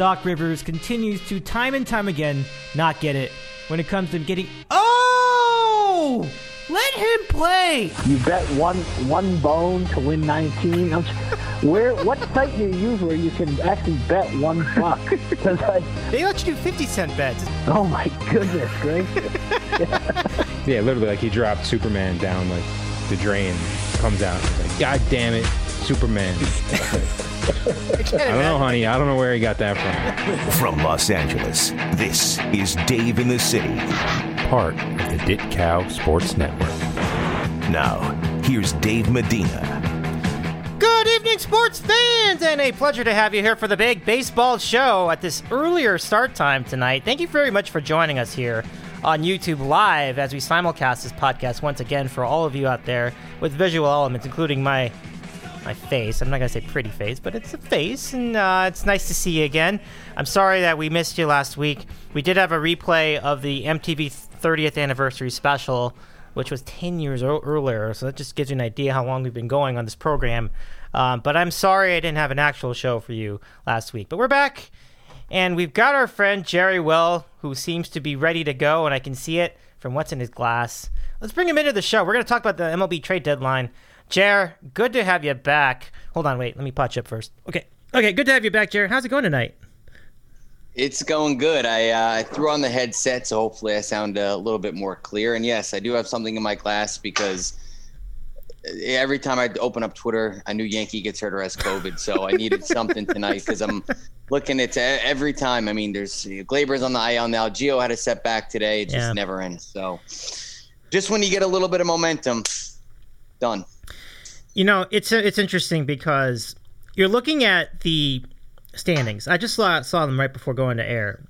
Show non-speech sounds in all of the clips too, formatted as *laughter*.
Doc Rivers continues to time and time again not get it when it comes to getting. Oh! Let him play! You bet one one bone to win 19. I'm, where? What site do you use where you can actually bet one buck? 'Cause *laughs* I, They let you do 50 cent bets. oh my goodness gracious! *laughs* Yeah, literally, like he dropped Superman down like the drain, comes out. He's like, God damn it, Superman. *laughs* I don't know, honey. I don't know where he got that from. From Los Angeles, this is Dave in the City. Part of the Dit Cow Sports Network. Now, here's Dave Medina. Good evening, sports fans, and a pleasure to have you here for the big baseball show at this earlier start time tonight. Thank you very much for joining us here on YouTube Live as we simulcast this podcast once again for all of you out there with visual elements, including my my face. I'm not gonna say pretty face, but it's a face, and uh, it's nice to see you again. I'm sorry that we missed you last week. We did have a replay of the MTV 30th anniversary special, which was 10 years o- earlier, so that just gives you an idea how long we've been going on this program. Um, but I'm sorry I didn't have an actual show for you last week. But we're back, and we've got our friend Gerry Will, who seems to be ready to go, and I can see it from what's in his glass. Let's bring him into the show. We're going to talk about the MLB trade deadline. Jer, good to have you back. Hold on, wait. Let me patch up first. Okay. Okay, good to have you back, Jer. How's it going tonight? It's going good. I uh, threw on the headset, so hopefully I sound a little bit more clear. And yes, I do have something in my glass because every time I open up Twitter, a new Yankee gets hurt or has COVID. So I needed something tonight because I'm looking at every time. I mean, there's Gleyber's on the IL now. Gio had a setback today. It just Yeah. never ends. So just when you get a little bit of momentum, done. You know, it's it's interesting because you're looking at the standings. I just saw saw them right before going to air.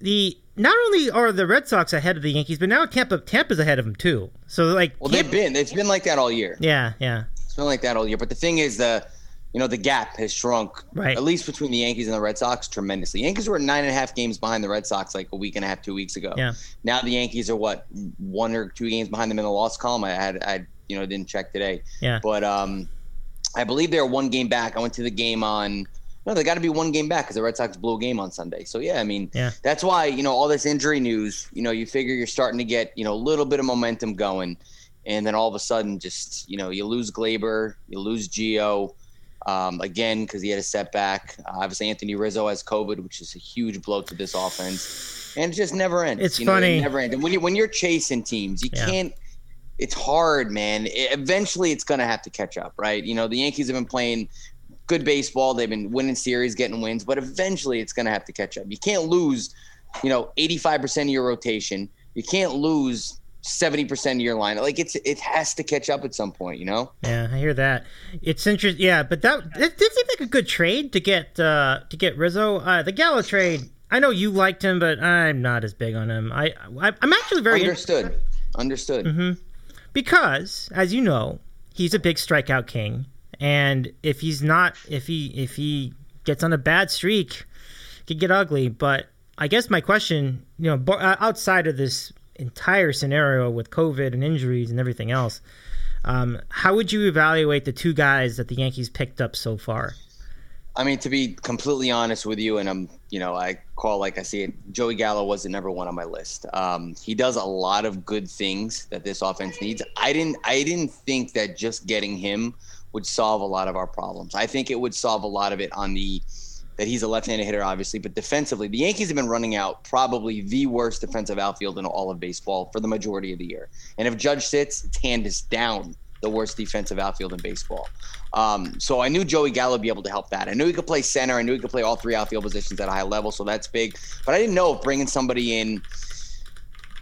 The not only are the Red Sox ahead of the Yankees, but now Tampa Tampa's ahead of them too. So like, Well, Tampa- they've been. It's been like that all year. yeah, yeah, It's been like that all year. But the thing is, the you know the gap has shrunk, Right. at least between the Yankees and the Red Sox, tremendously. Yankees were nine and a half games behind the Red Sox like a week and a half, two weeks ago. Yeah. Now the Yankees are what one or two games behind them in the loss column. I had I you know didn't check today, yeah. but um, I believe they're one game back. I went to the game on. No, they got to be one game back because the Red Sox blew a game on Sunday. So yeah, I mean, Yeah. that's why you know all this injury news. You know, you figure you're starting to get you know a little bit of momentum going, and then all of a sudden, just you know, you lose Gleyber, you lose Gio, um, again because he had a setback. Uh, obviously, Anthony Rizzo has COVID, which is a huge blow to this offense, and it just never ends. It's you know, funny. it never ends. And when you when you're chasing teams, you Yeah. can't. It's hard, man. It- eventually, it's gonna have to catch up, right? You know, the Yankees have been playing good baseball. They've been winning series, getting wins, but eventually it's going to have to catch up. You can't lose, you know, 85% of your rotation. You can't lose 70% of your line. Like it's it has to catch up at some point, you know? Yeah, I hear that. It's interesting. Yeah, but that it did seem like a good trade to get uh, to get Rizzo. Uh, the Gallo trade. I know you liked him, but I'm not as big on him. I, I I'm actually very Understood. Understood. Mm-hmm. Because, as you know, he's a big strikeout king, and if he's not, if he if he gets on a bad streak, it could get ugly. But I guess my question, you know, uh, outside of this entire scenario with COVID and injuries and everything else, um, how would you evaluate the two guys that the Yankees picked up so far? I mean, to be completely honest with you, and I'm, you know, I call like I see it. Joey Gallo was the number one on my list. Um, he does a lot of good things that this offense needs. I didn't, I didn't think that just getting him would solve a lot of our problems. I think it would solve a lot of it on the that he's a left-handed hitter, obviously, but defensively, the Yankees have been running out probably the worst defensive outfield in all of baseball for the majority of the year. And if Judge sits, it's hands down the worst defensive outfield in baseball. Um, so I knew Joey Gallo would be able to help that. I knew he could play center. I knew he could play all three outfield positions at a high level. So that's big. But I didn't know if bringing somebody in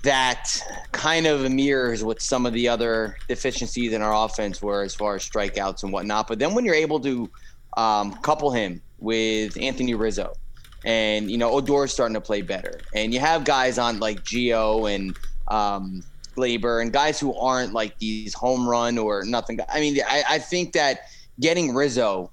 that kind of mirrors what some of the other deficiencies in our offense were as far as strikeouts and whatnot. But then when you're able to um, couple him with Anthony Rizzo, and you know Odor's starting to play better, and you have guys on like Gio and um, Gleyber and guys who aren't like these home run or nothing. I mean, I, I think that getting Rizzo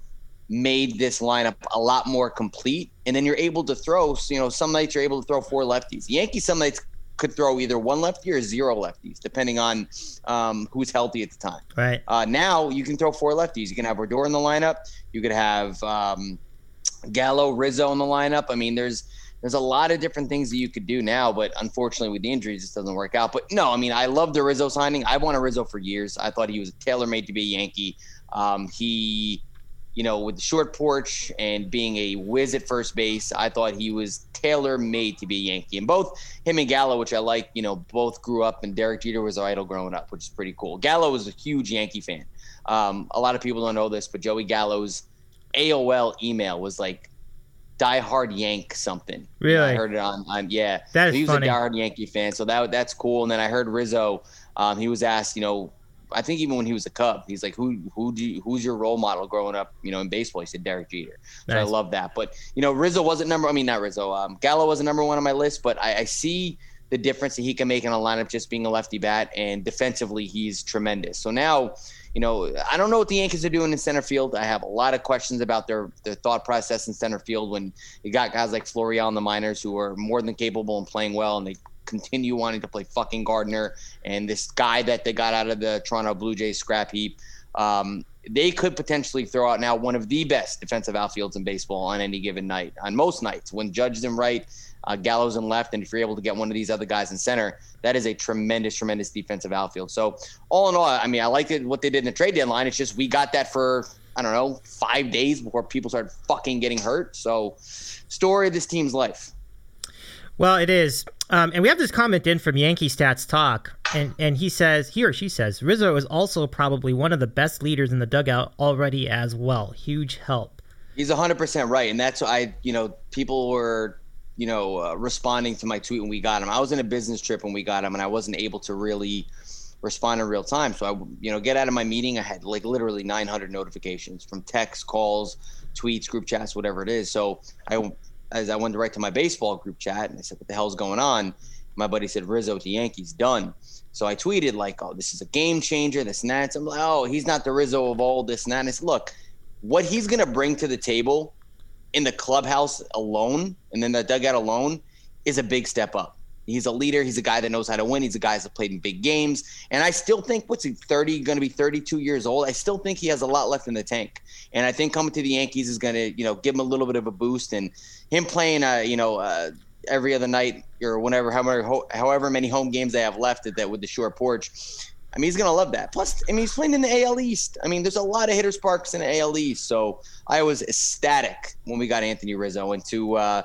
made this lineup a lot more complete, and then you're able to throw. You know, some nights you're able to throw four lefties. Yankees some nights could throw either one lefty or zero lefties, depending on um, who's healthy at the time. Right. Uh, now you can throw four lefties. You can have Odor in the lineup. You could have um, Gallo, Rizzo in the lineup. I mean, there's there's a lot of different things that you could do now, but unfortunately with the injuries, this doesn't work out. But no, I mean, I love the Rizzo signing. I wanted Rizzo for years. I thought he was tailor made to be a Yankee. Um, he, you know, with the short porch and being a whiz at first base, I thought he was tailor made to be a Yankee. And both him and Gallo, which I like, you know, both grew up, and Derek Jeter was our idol growing up, which is pretty cool. Gallo was a huge Yankee fan. Um, a lot of people don't know this, but Joey Gallo's AOL email was like diehard Yank something. Really? I heard it on, yeah. That is so he was funny. a diehard Yankee fan, so that that's cool. And then I heard Rizzo. Um, he was asked, you know, I think even when he was a Cub, he's like, who who do you, who's your role model growing up, you know, in baseball? He said Derek Jeter. So I love that. But you know, Rizzo wasn't number. I mean, not Rizzo. Um, Gallo wasn't number one on my list, but I, I see the difference that he can make in a lineup just being a lefty bat, and defensively he's tremendous. So now, you know, I don't know what the Yankees are doing in center field. I have a lot of questions about their their thought process in center field when you got guys like Florial in the minors who are more than capable and playing well, and they continue wanting to play fucking Gardner and this guy that they got out of the Toronto Blue Jays scrap heap. Um, they could potentially throw out now one of the best defensive outfields in baseball on any given night. On most nights, when judged in right, uh, Gallo's in left, and if you're able to get one of these other guys in center, that is a tremendous, tremendous defensive outfield. So all in all, I mean, I liked it, what they did in the trade deadline. It's just we got that for I don't know five days before people started fucking getting hurt. So story of this team's life. Well, it is. Um, and we have this comment in from Yankee Stats Talk, and, and he says, he or she says, Rizzo is also probably one of the best leaders in the dugout already as well. Huge help. He's 100% right. And that's I, you know, people were, you know, uh, responding to my tweet when we got him. I was in a business trip when we got him, and I wasn't able to really respond in real time. So I, you know, get out of my meeting. I had like literally 900 notifications from texts, calls, tweets, group chats, whatever it is. So I, as I went right to my baseball group chat, and I said, "What the hell's going on?" My buddy said, "Rizzo to Yankees, done." So I tweeted like, "Oh, this is a game changer. This and that." So I'm like, "Oh, he's not the Rizzo of old. This and that." And I said, "Look, what he's gonna bring to the table in the clubhouse alone, and then the dugout alone, is a big step up." He's a leader. He's a guy that knows how to win. He's a guy that's played in big games. And I still think, what's he, 30, going to be 32 years old? I still think he has a lot left in the tank. And I think coming to the Yankees is going to, you know, give him a little bit of a boost. And him playing, uh, you know, uh, every other night or whenever, however, however many home games they have left at that with the short porch. I mean, he's going to love that. Plus, I mean, he's playing in the AL East. I mean, there's a lot of hitter sparks in the AL East. So I was ecstatic when we got Anthony Rizzo. And to, uh,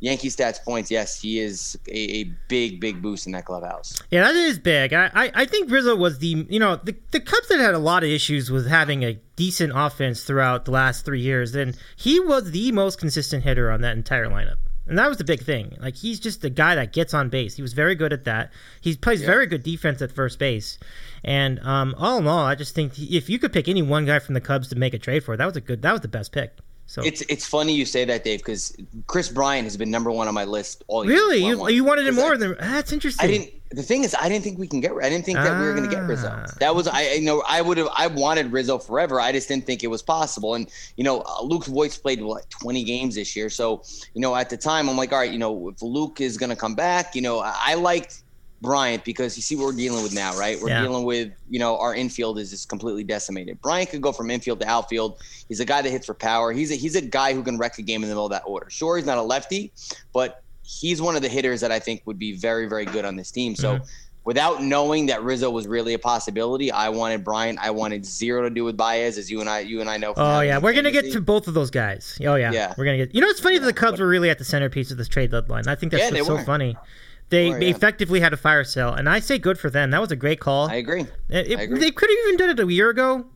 Yankee stats points, yes, he is a, a big, big boost in that clubhouse. Yeah, that is big. I, I, I think Rizzo was the, you know, the, the Cubs had had a lot of issues with having a decent offense throughout the last three years, and he was the most consistent hitter on that entire lineup. And that was the big thing. Like, he's just the guy that gets on base. He was very good at that. He plays very good defense at first base. And um, all in all, I just think if you could pick any one guy from the Cubs to make a trade for, that was a good, that was the best pick. So It's it's funny you say that, Dave, because Kris Bryant has been number one on my list all year. really, you, one. you wanted him 'Cause I- more than that's interesting. I didn't. The thing is, I didn't think we can get. I didn't think that we were going to get Rizzo. Ah. That was I. You know, I would have. I wanted Rizzo forever. I just didn't think it was possible. And you know, uh, Luke Voit's played what 20 games this year. So you know, at the time, I'm like, all right, you know, if Luke is going to come back, you know, I liked Bryant because you see what we're dealing with now, right? We're Yeah. dealing with, you know, our infield is just completely decimated. Bryant could go from infield to outfield. He's a guy that hits for power. He's a, he's a guy who can wreck a game in the middle of that order. Sure, he's not a lefty, but he's one of the hitters that I think would be very, very good on this team. So Mm-hmm. without knowing that Rizzo was really a possibility, I wanted Bryant. I wanted zero to do with Baez, as you and I, you and I know. from Oh yeah, we're gonna get to both of those guys. Oh yeah, Yeah. we're gonna get. You know, it's funny that the Cubs were really at the centerpiece of this trade deadline. I think that's Yeah, so were. funny. They, oh, were, yeah. effectively had a fire sale, and I say good for them. That was a great call. I agree. It- I agree. they could have even done it a year ago.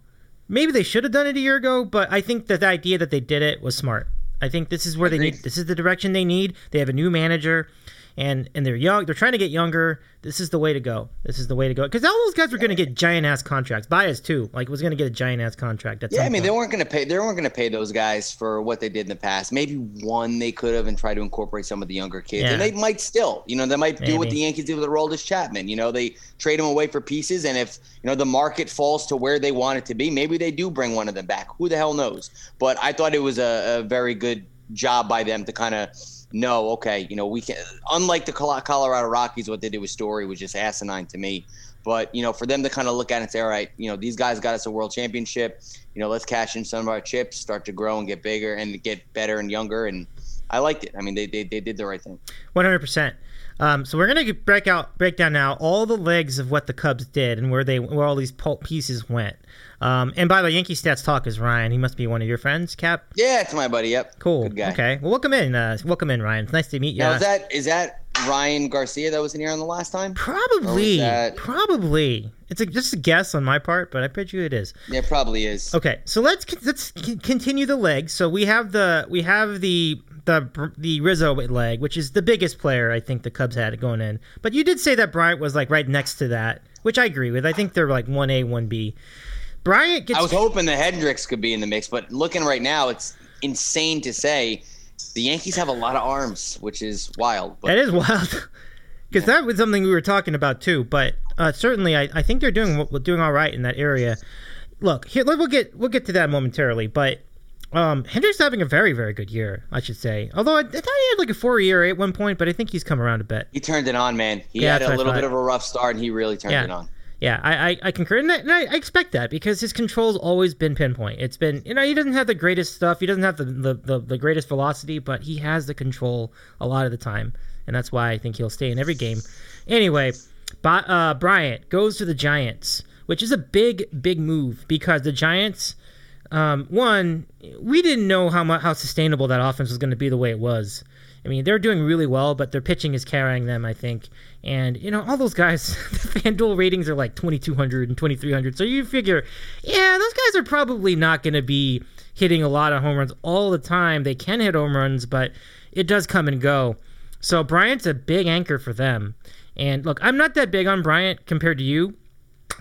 Maybe they should have done it a year ago, but I think that the idea that they did it was smart. I think this is where they need. This is the direction they need. They have a new manager, and and they're young. They're trying to get younger. This is the way to go. This is the way to go. Because all those guys were going to get giant ass contracts. Baez too. Like was going to get a giant ass contract. Yeah, I mean, point. they weren't going to pay. They weren't going to pay those guys for what they did in the past. Maybe one they could have and try to incorporate some of the younger kids, Yeah. and they might still. You know, they might do what the Yankees did with the Aroldis Chapman. You know, they trade him away for pieces, and if you know the market falls to where they want it to be, maybe they do bring one of them back. Who the hell knows? But I thought it was a, a very good job by them to kind of know, okay, you know, we can. Unlike the Colorado Rockies, what they did with Story was just asinine to me. But you know, for them to kind of look at it and say, all right, you know, these guys got us a world championship. You know, let's cash in some of our chips, start to grow and get bigger and get better and younger. And I liked it. I mean, they they, they did the right thing. One hundred percent. Um, so we're gonna break out, break down now all the legs of what the Cubs did and where they, where all these pieces went. Um, and by the way, Yankee Stats Talk is Ryan. He must be one of your friends, Cap. Yeah, it's my buddy. Yep. Cool. Good guy. Okay. Well, welcome in. Uh, welcome in, Ryan. It's nice to meet you. Now, is that is that Ryan Garcia that was in here on the last time? Probably. that- Probably. It's a, just a guess on my part, but I bet you it is. Yeah, probably is. Okay, so let's let's c- continue the legs. So we have the we have the the the Rizzo leg, which is the biggest player I think the Cubs had going in. But you did say that Bryant was like right next to that, which I agree with. I think they're like one A, one B. Bryant gets. I was hoping the Hendricks could be in the mix, but looking right now, it's insane to say the Yankees have a lot of arms, which is wild. But That is wild. *laughs* Because that was something we were talking about too. But uh, certainly, I, I think they're doing doing all right in that area. Look, here we'll get we'll get to that momentarily. But um, Hendricks having a very very good year, I should say. Although I, I thought he had like a four year at one point, but I think he's come around a bit. he turned it on, man. He Yeah, had a little bit of a rough start, and he really turned Yeah. it on. Yeah, I, I, I concur, and, I, and I I expect that because his control's always been pinpoint. It's been, you know, he doesn't have the greatest stuff, he doesn't have the, the, the, the greatest velocity, but he has the control a lot of the time, and that's why I think he'll stay in every game. Anyway, uh, Bryant goes to the Giants, which is a big, big move because the Giants, um, one, we didn't know how much how sustainable that offense was going to be the way it was. I mean, they're doing really well, but their pitching is carrying them, I think. And, you know, all those guys, *laughs* the FanDuel ratings are like 2,200 and 2,300. So you figure, yeah, those guys are probably not going to be hitting a lot of home runs all the time. They can hit home runs, but it does come and go. So Bryant's a big anchor for them. And look, I'm not that big on Bryant compared to you,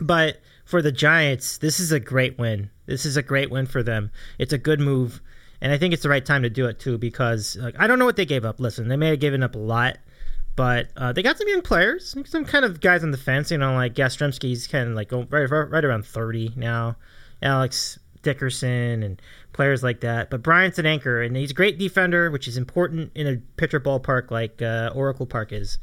but for the Giants, this is a great win. This is a great win for them. It's a good move, and I think it's the right time to do it too because I don't know what they gave up. Listen, they may have given up a lot, but uh, they got some young players, some kind of guys on the fence. You know, like Yastrzemski's kind of like right, right around thirty now. Alex Dickerson and players like that. But Bryant's an anchor, and he's a great defender, which is important in a pitcher ballpark like uh, Oracle Park is.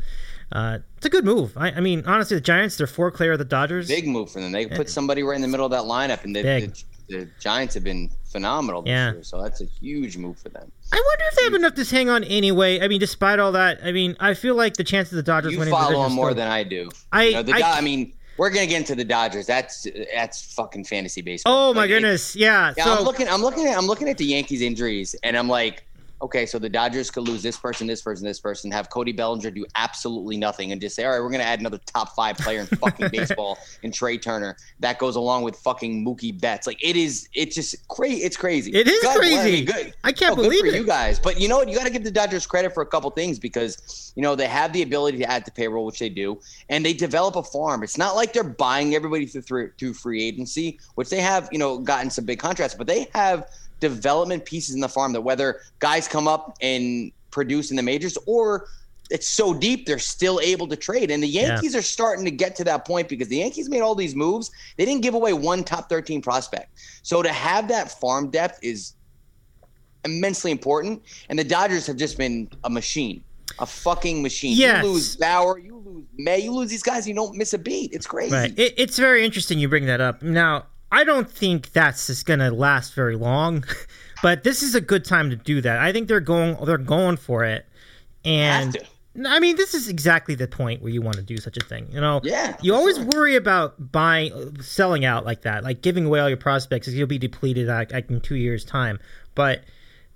Uh, it's a good move. I, I mean, honestly, the Giants, they're four clear of the Dodgers. Big move for them. They put somebody right in the middle of that lineup, and the, the, the Giants have been phenomenal this Yeah. year. So that's a huge move for them. I wonder if they have enough to hang on anyway. I mean, despite all that, I mean, I feel like the chances of the Dodgers You winning the follow them more still- than I do. I- you know, the I- I mean, we're gonna get into the Dodgers. That's that's fucking fantasy baseball. Oh my Like, goodness, yeah. Yeah, so I'm looking. I'm looking at. I'm looking at the Yankees injuries, and I'm like, okay, so the Dodgers could lose this person, this person, this person, have Cody Bellinger do absolutely nothing, and just say, all right, we're gonna add another top five player in fucking *laughs* baseball and Trea Turner. That goes along with fucking Mookie Betts. Like it is. It's just crazy. It's crazy. It is God bless- I crazy. mean, good. I can't good believe for it. you guys. But you know what? You got to give the Dodgers credit for a couple things because you know they have the ability to add to payroll, which they do, and they develop a farm. It's not like they're buying everybody through through, through free agency, which they have, you know, gotten some big contracts, but they have development pieces in the farm that whether guys come up and produce in the majors or it's so deep they're still able to trade. And the Yankees are starting to get to that point because the Yankees made all these moves. They didn't give away one top 13 prospect. So to have that farm depth is immensely important. And the Dodgers have just been a machine, a fucking machine. Yes. You lose Bauer, you lose May, you lose these guys, you don't miss a beat. It's crazy. Right. It, it's very interesting you bring that up. Now, I don't think that's just going to last very long, *laughs* but this is a good time to do that. I think they're going they're going for it. And. I mean, this is exactly the point where you want to do such a thing. You know, Yeah, You always sure. worry about buying, selling out like that, like giving away all your prospects, because you'll be depleted like, like in two years' time. But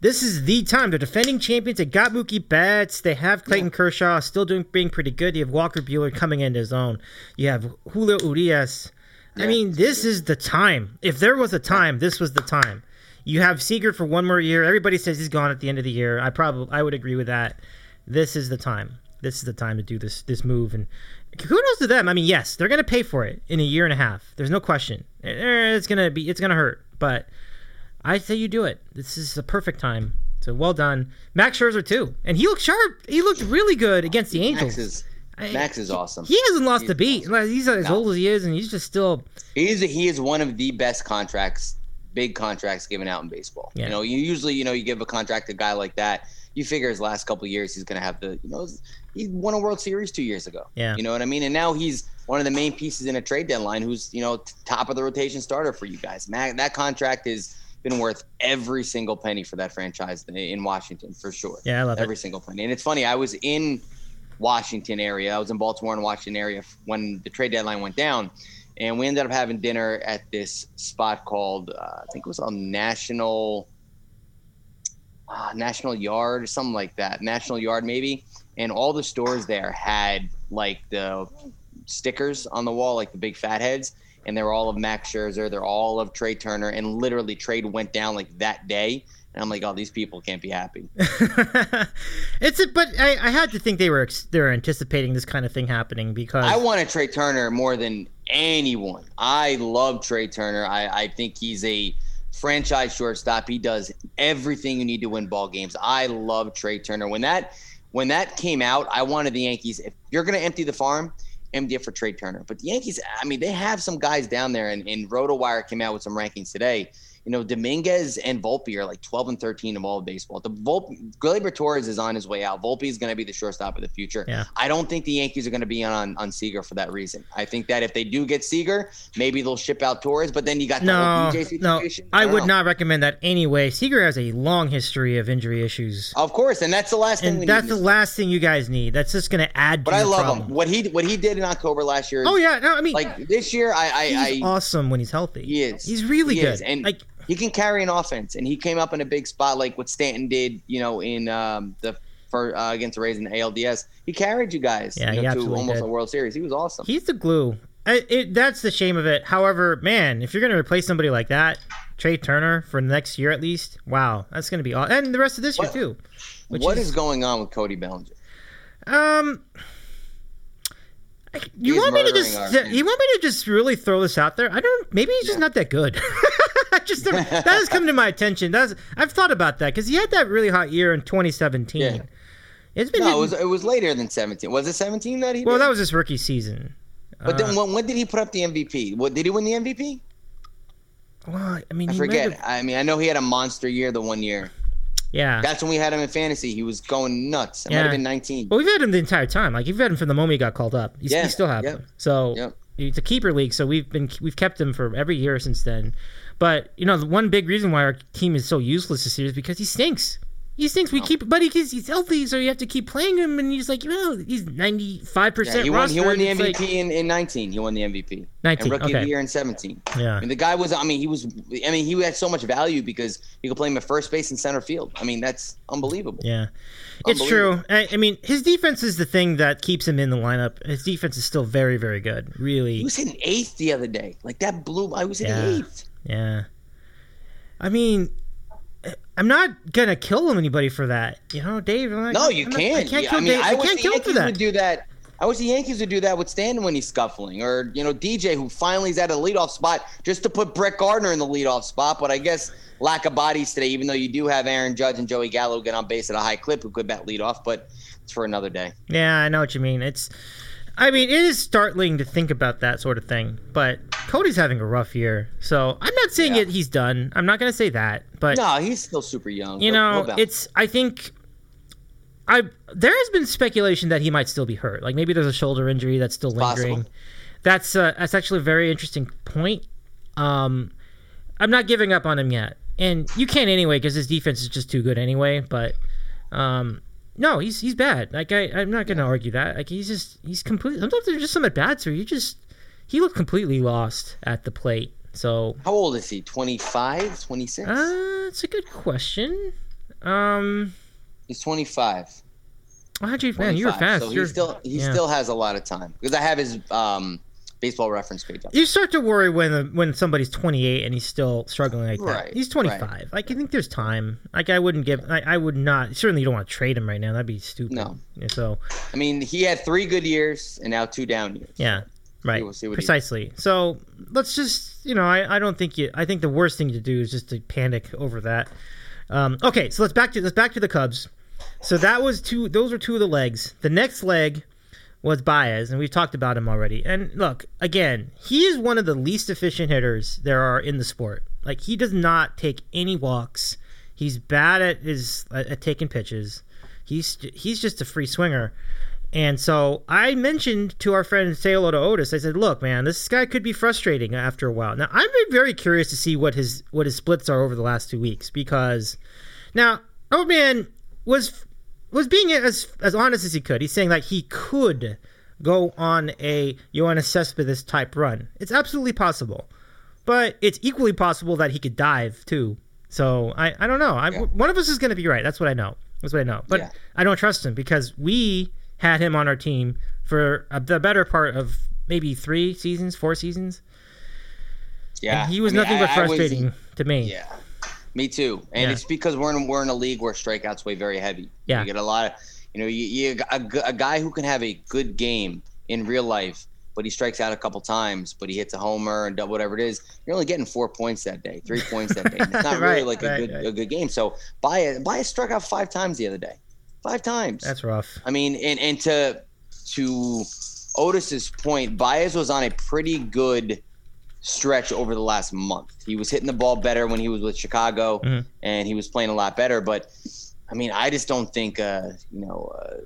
this is the time. They're defending champions. They got Mookie Betts. They have Clayton Kershaw still doing being pretty good. You have Walker Buehler coming into his own. You have Julio Urias. I mean, this is the time. If there was a time, this was the time. You have Seager for one more year. Everybody says he's gone at the end of the year. I probably I would agree with that. This is the time. This is the time to do this this move and kudos to them. I mean, yes, they're going to pay for it in a year and a half. There's no question. Eh, It's going to be it's going to hurt, but I say you do it. This is the perfect time. So well done, Max Scherzer too, and he looked sharp. He looked really good against the Angels. Max is Max is awesome. He hasn't lost He's a beat. Like, He's as No. old as he is, and he's just still. He is he is one of the best contracts, big contracts given out in baseball. Yeah. You know, you usually you know you give a contract to a guy like that, you figure his last couple of years he's going to have the you know he won a World Series two years ago. Yeah. you know what I mean. And now he's one of the main pieces in a trade deadline. Who's you know top of the rotation starter for you guys. Max, that contract has been worth every single penny for that franchise in Washington for sure. Yeah, I love it. every single penny. And it's funny, I was in Washington area. I was in Baltimore and Washington area when the trade deadline went down, and we ended up having dinner at this spot called uh, I think it was on National uh, National Yard or something like that. National Yard maybe, and all the stores there had like the stickers on the wall, like the big fat heads. And they're all of Max Scherzer. They're all of Trea Turner. And literally, trade went down like that day. And I'm like, oh, these people can't be happy. *laughs* it's a, but I, I had to think they were ex- they were anticipating this kind of thing happening because I wanted Trea Turner more than anyone. I love Trea Turner. I, I think he's a franchise shortstop. He does everything you need to win ball games. I love Trea Turner. When that when that came out, I wanted the Yankees. If you're going to empty the farm, empty it for Trea Turner. But the Yankees, I mean, they have some guys down there, and, and RotoWire came out with some rankings today. You know, Dominguez and Volpe are like 12 and 13 of all of baseball. The Volpe, Gleyber Torres is on his way out. Volpe is going to be the shortstop of the future. Yeah. I don't think the Yankees are going to be on on Seager for that reason. I think that if they do get Seager, maybe they'll ship out Torres. But then you got the no, no, situation. I would know. not recommend that anyway. Seager has a long history of injury issues, Of course, and that's the last thing that's the last thing you guys need. That's just going to add. But I love problem. him. What he what he did in October last year. Is, Oh yeah, no, I mean, like this year, I I, he's I awesome when he's healthy. He is. He's really He good. is. And like he can carry an offense, and he came up in a big spot like what Stanton did, you know, in um, the for uh, against the Rays in the ALDS. He carried you guys, Yeah, you know, to almost did. a World Series. He was awesome. he's the glue. I, it, that's the shame of it. However, man, if you're going to replace somebody like that, Trea Turner for next year at least, wow, that's going to be aw- and the rest of this What- year too. What is- is going on with Cody Bellinger? Um, you He's want me to just our you want me to just really throw this out there? I don't. Maybe he's just not that good. *laughs* *laughs* I just never, that has come to my attention. That's I've thought about that because he had that really hot year in 2017. Yeah. It's been No, it was it was later than 17. Was it 17 that he? well, did? that was his rookie season. But Uh, then when, when did he put up the MVP? What did he win the MVP? well, I mean, I he forget. have- I mean, I know he had a monster year the one year. yeah. That's when we had him in fantasy. He was going nuts. It might have been 19. Well, we've had him the entire time. Like you've had him from the moment he got called up. He's, Yeah, we still have yep, him. So yep. it's a keeper league. So we've been we've kept him for every year since then. But you know, the one big reason why our team is so useless this year is because he stinks. He stinks. We keep, but he, he's healthy, so you have to keep playing him. And he's like, you know, he's ninety five percent. he won. He won the MVP like- in, in 19. He won the MVP. 19, And rookie of the year in 17. Yeah. I mean, the guy was. I mean, he was. I mean, he had so much value because you could play him at first base and center field. I mean, that's unbelievable. Yeah, it's true. I, I mean, his defense is the thing that keeps him in the lineup. His defense is still very, very good. Really, He was hitting eighth the other day. Like that blew. I was hitting Yeah. eighth. Yeah. I mean, I'm not gonna kill anybody for that. You know, Dave. No, you I'm can't. I can't Yeah, kill I mean, Dave. I I wish can't the kill for Yankees that. would do that. I wish the Yankees would do that with Stanton when he's scuffling, or you know DJ who finally is at a leadoff spot just to put Brett Gardner in the leadoff spot. But I guess lack of bodies today, even though you do have Aaron Judge and Joey Gallo get on base at a high clip who could bat leadoff, but it's for another day. Yeah, I know what you mean. It's, I mean, it is startling to think about that sort of thing. But Cody's having a rough year, so I'm not saying Yeah. it. He's done. I'm not gonna say that. But No, he's still super young. you know, it's. I think. I there has been speculation that he might still be hurt. Like maybe there's a shoulder injury that's still lingering. possible. That's uh, that's actually a very interesting point. Um, I'm not giving up on him yet, and you can't anyway because his defense is just too good anyway. But um, no, he's he's bad. Like I, I'm not gonna argue that. Like he's just he's complete. Sometimes there's just some at bats where you just he looked completely lost at the plate. So How old is he? 25, 26? uh, it's a good question. Um, he's 25. how'd you man? You were 25. fast. So he still he yeah. still has a lot of time because I have his um, baseball reference page up. You start to worry when when somebody's 28 and he's still struggling like that. Right, He's 25. Like I think there's time. Like I wouldn't give. I, I would not. Certainly, you don't want to trade him right now. That'd be stupid. No. So I mean, he had three good years and now two down years. yeah, right. We'll see Precisely. So let's just you know I, I don't think you. I think the worst thing to do is just to panic over that. Um, okay, so let's back to let's back to the Cubs. So that was two. Those were two of the legs. The next leg was Baez, and we've talked about him already. And look, again, he is one of the least efficient hitters there are in the sport. Like he does not take any walks. He's bad at his at, taking pitches. He's he's just a free swinger. And so I mentioned to our friend say hello to Otis. I said, "Look, man, this guy could be frustrating after a while." Now I'm very curious to see what his what his splits are over the last two weeks because now Old Man was was being as as honest as he could. He's saying that he could go on a Yoenis Cespedes type run. It's absolutely possible, but it's equally possible that he could dive too. So I I don't know. I, yeah. One of us is going to be right. That's what I know. That's what I know. But yeah. I don't trust him because we had him on our team for uh, the better part of maybe three seasons, four seasons. Yeah, and he was I mean, nothing but frustrating was, to me. Yeah, me too. And yeah. it's because we're in we're in a league where strikeouts weigh very heavy. Yeah, you get a lot of, you know, you, you a, a guy who can have a good game in real life, but he strikes out a couple times, but he hits a homer and double whatever it is. You're only getting four points that day, three points that day. It's *laughs* not right, really like right, a good right. a good game. So Baez Baez struck out five times the other day five times. That's rough. I mean, and and to to Otis's point, Baez was on a pretty good stretch over the last month. He was hitting the ball better when he was with Chicago, mm-hmm. and he was playing a lot better. But I mean, I just don't think uh, you know. Uh,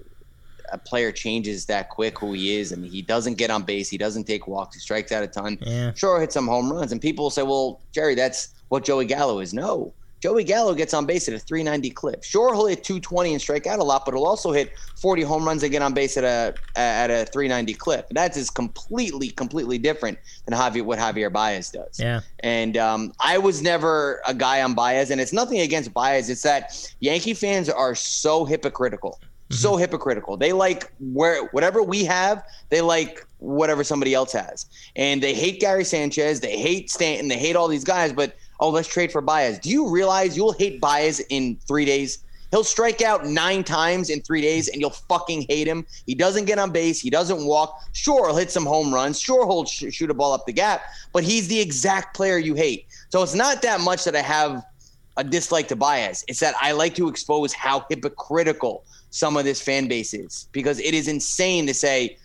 a player changes that quick who he is. I mean, he doesn't get on base. He doesn't take walks. He strikes out a ton. Yeah. Sure, hit some home runs. And people will say, well, Gerry, that's what Joey Gallo is. No, Joey Gallo gets on base at a 390 clip. Sure, he'll hit 220 and strike out a lot, but he'll also hit 40 home runs and get on base at a at a 390 clip. And That is completely, completely different than Javier what Javier Baez does. Yeah. And um, I was never a guy on Baez, and it's nothing against Baez. It's that Yankee fans are so hypocritical. Mm-hmm. So hypocritical. They like where whatever we have, they like whatever somebody else has. And they hate Gary Sanchez, they hate Stanton, they hate all these guys, but oh, let's trade for Baez. Do you realize you'll hate Baez in three days? He'll strike out nine times in three days and you'll fucking hate him. He doesn't get on base. He doesn't walk. Sure, he'll hit some home runs. Sure, he'll sh- shoot a ball up the gap, but he's the exact player you hate. So it's not that much that I have a dislike to Baez. It's that I like to expose how hypocritical some of this fan base is because it is insane to say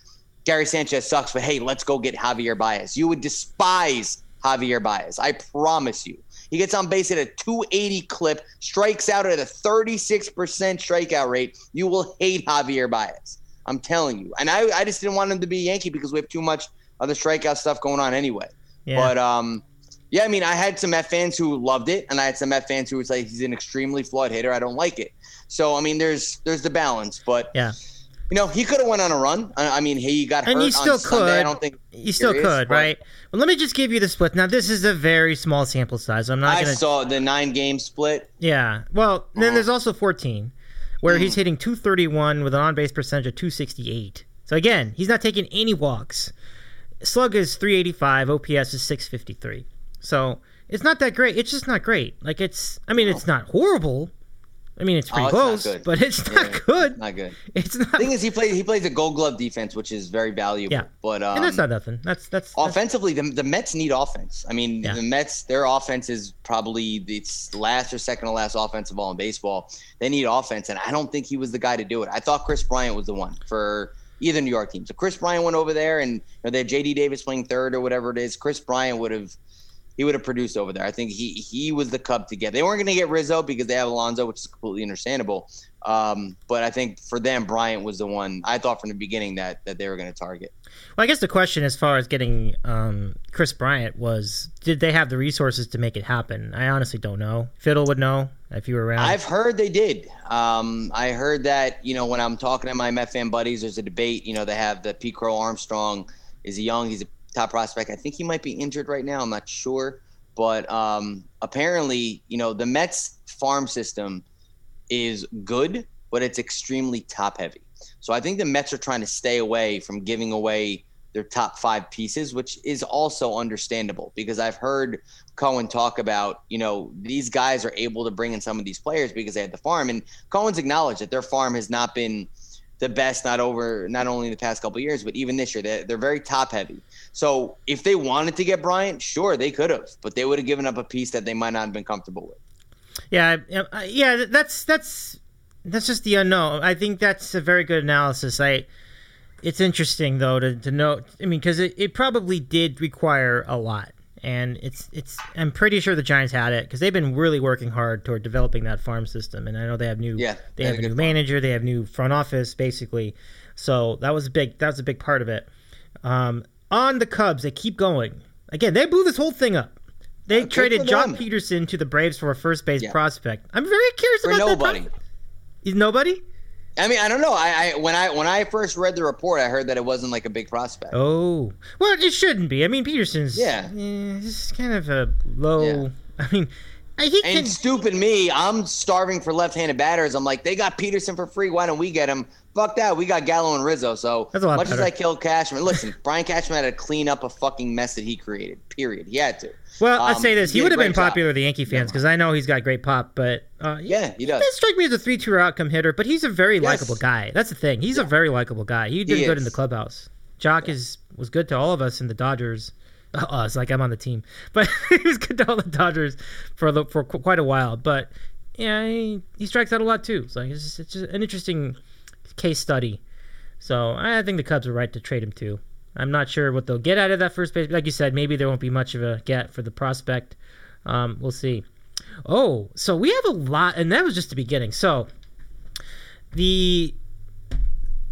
Gary Sanchez sucks, but hey, let's go get Javier Baez. You would despise Javier Baez. I promise you. He gets on base at a 280 clip, strikes out at a 36% strikeout rate. You will hate Javier Baez. I'm telling you. And I, I just didn't want him to be Yankee because we have too much other strikeout stuff going on anyway. Yeah. But um, yeah, I mean, I had some Met fans who loved it, and I had some Met fans who was like, he's an extremely flawed hitter. I don't like it. So I mean, there's there's the balance, but yeah. You know, he could have went on a run. I mean, he got and hurt he still could. Sunday. I don't think he still could, right? Well, let me just give you the split. Now, this is a very small sample size. I'm not. I gonna... saw the nine game split. Yeah. Well, then uh-huh. there's also 14, where mm. he's hitting 231 with an on base percentage of 268. So again, he's not taking any walks. Slug is 385. OPS is 653. So it's not that great. It's just not great. Like it's. I mean, it's not horrible. I mean, it's pretty oh, close, it's but it's not yeah, good. Not good. *laughs* It's not. The thing is, he plays he plays a Gold Glove defense, which is very valuable. Yeah, but um, and that's not nothing. That's that's offensively. The, the Mets need offense. I mean, yeah. the Mets their offense is probably its last or second to last offensive ball in baseball. They need offense, and I don't think he was the guy to do it. I thought Kris Bryant was the one for either New York team. So Kris Bryant went over there, and you know, they had J.D. Davis playing third or whatever it is. Kris Bryant would have he would have produced over there. I think he he was the Cub to get. They weren't going to get Rizzo because they have Alonso, which is completely understandable. Um, but I think for them, Bryant was the one I thought from the beginning that that they were going to target. Well, I guess the question as far as getting um, Kris Bryant was, did they have the resources to make it happen? I honestly don't know. Fiddle would know if you were around. I've heard they did. Um, I heard that you know when I'm talking to my Met fan buddies, there's a debate. You know they have the Pete Crow Armstrong. Is he young? He's a top prospect. I think he might be injured right now. I'm not sure, but um, apparently, you know, the Mets farm system is good, but it's extremely top heavy. So I think the Mets are trying to stay away from giving away their top five pieces, which is also understandable because I've heard Cohen talk about, you know, these guys are able to bring in some of these players because they had the farm. And Cohen's acknowledged that their farm has not been the best, not over, not only in the past couple years, but even this year. They're, they're very top heavy. So if they wanted to get Bryant, sure, they could have, but they would have given up a piece that they might not have been comfortable with. Yeah, yeah, that's that's that's just the unknown. I think that's a very good analysis. I it's interesting though to, to know. I mean, because it, it probably did require a lot, and it's it's. I'm pretty sure the Giants had it because they've been really working hard toward developing that farm system, and I know they have new. Yeah, they they have a new farm. manager. They have new front office, basically. So that was a big. That was a big part of it. Um, on the Cubs, they keep going. Again, they blew this whole thing up. They good traded John. Pederson to the Braves for a first base Yeah. prospect. I'm very curious For about nobody. that. He's nobody. I mean, I don't know. I, I when I when I first read the report, I heard that it wasn't like a big prospect. Oh, well, it shouldn't be. I mean, Pederson's Yeah. eh, this is kind of a low. Yeah. I mean, I- he can. And stupid me, I'm starving for left-handed batters. I'm like, they got Peterson for free. Why don't we get him? Fuck that. We got Gallo and Rizzo. So That's a lot much as. I killed Cashman, listen, *laughs* Brian Cashman had to clean up a fucking mess that he created. Period. He had to. Well, Um, say this: he a would have been great job. popular with the Yankee fans because I know he's got great pop. But uh, Yeah, he does. doesn't strike me as a three-two outcome hitter. But he's a very Yes. likable guy. That's the thing. He's a very likable guy. He did He good in the clubhouse. Joc is was good to all of us in the Dodgers. *laughs* Uh, us, like I'm on the team, *laughs* but he was good to all the Dodgers for the, for qu- quite a while. But yeah, he, he strikes out a lot too. So it's just, it's just an interesting case study. So I think the Cubs are right to trade him too. I'm not sure what they'll get out of that first base. Like you said, maybe there won't be much of a get for the prospect. Um, we'll see. Oh, so we have a lot, and that was just the beginning. So the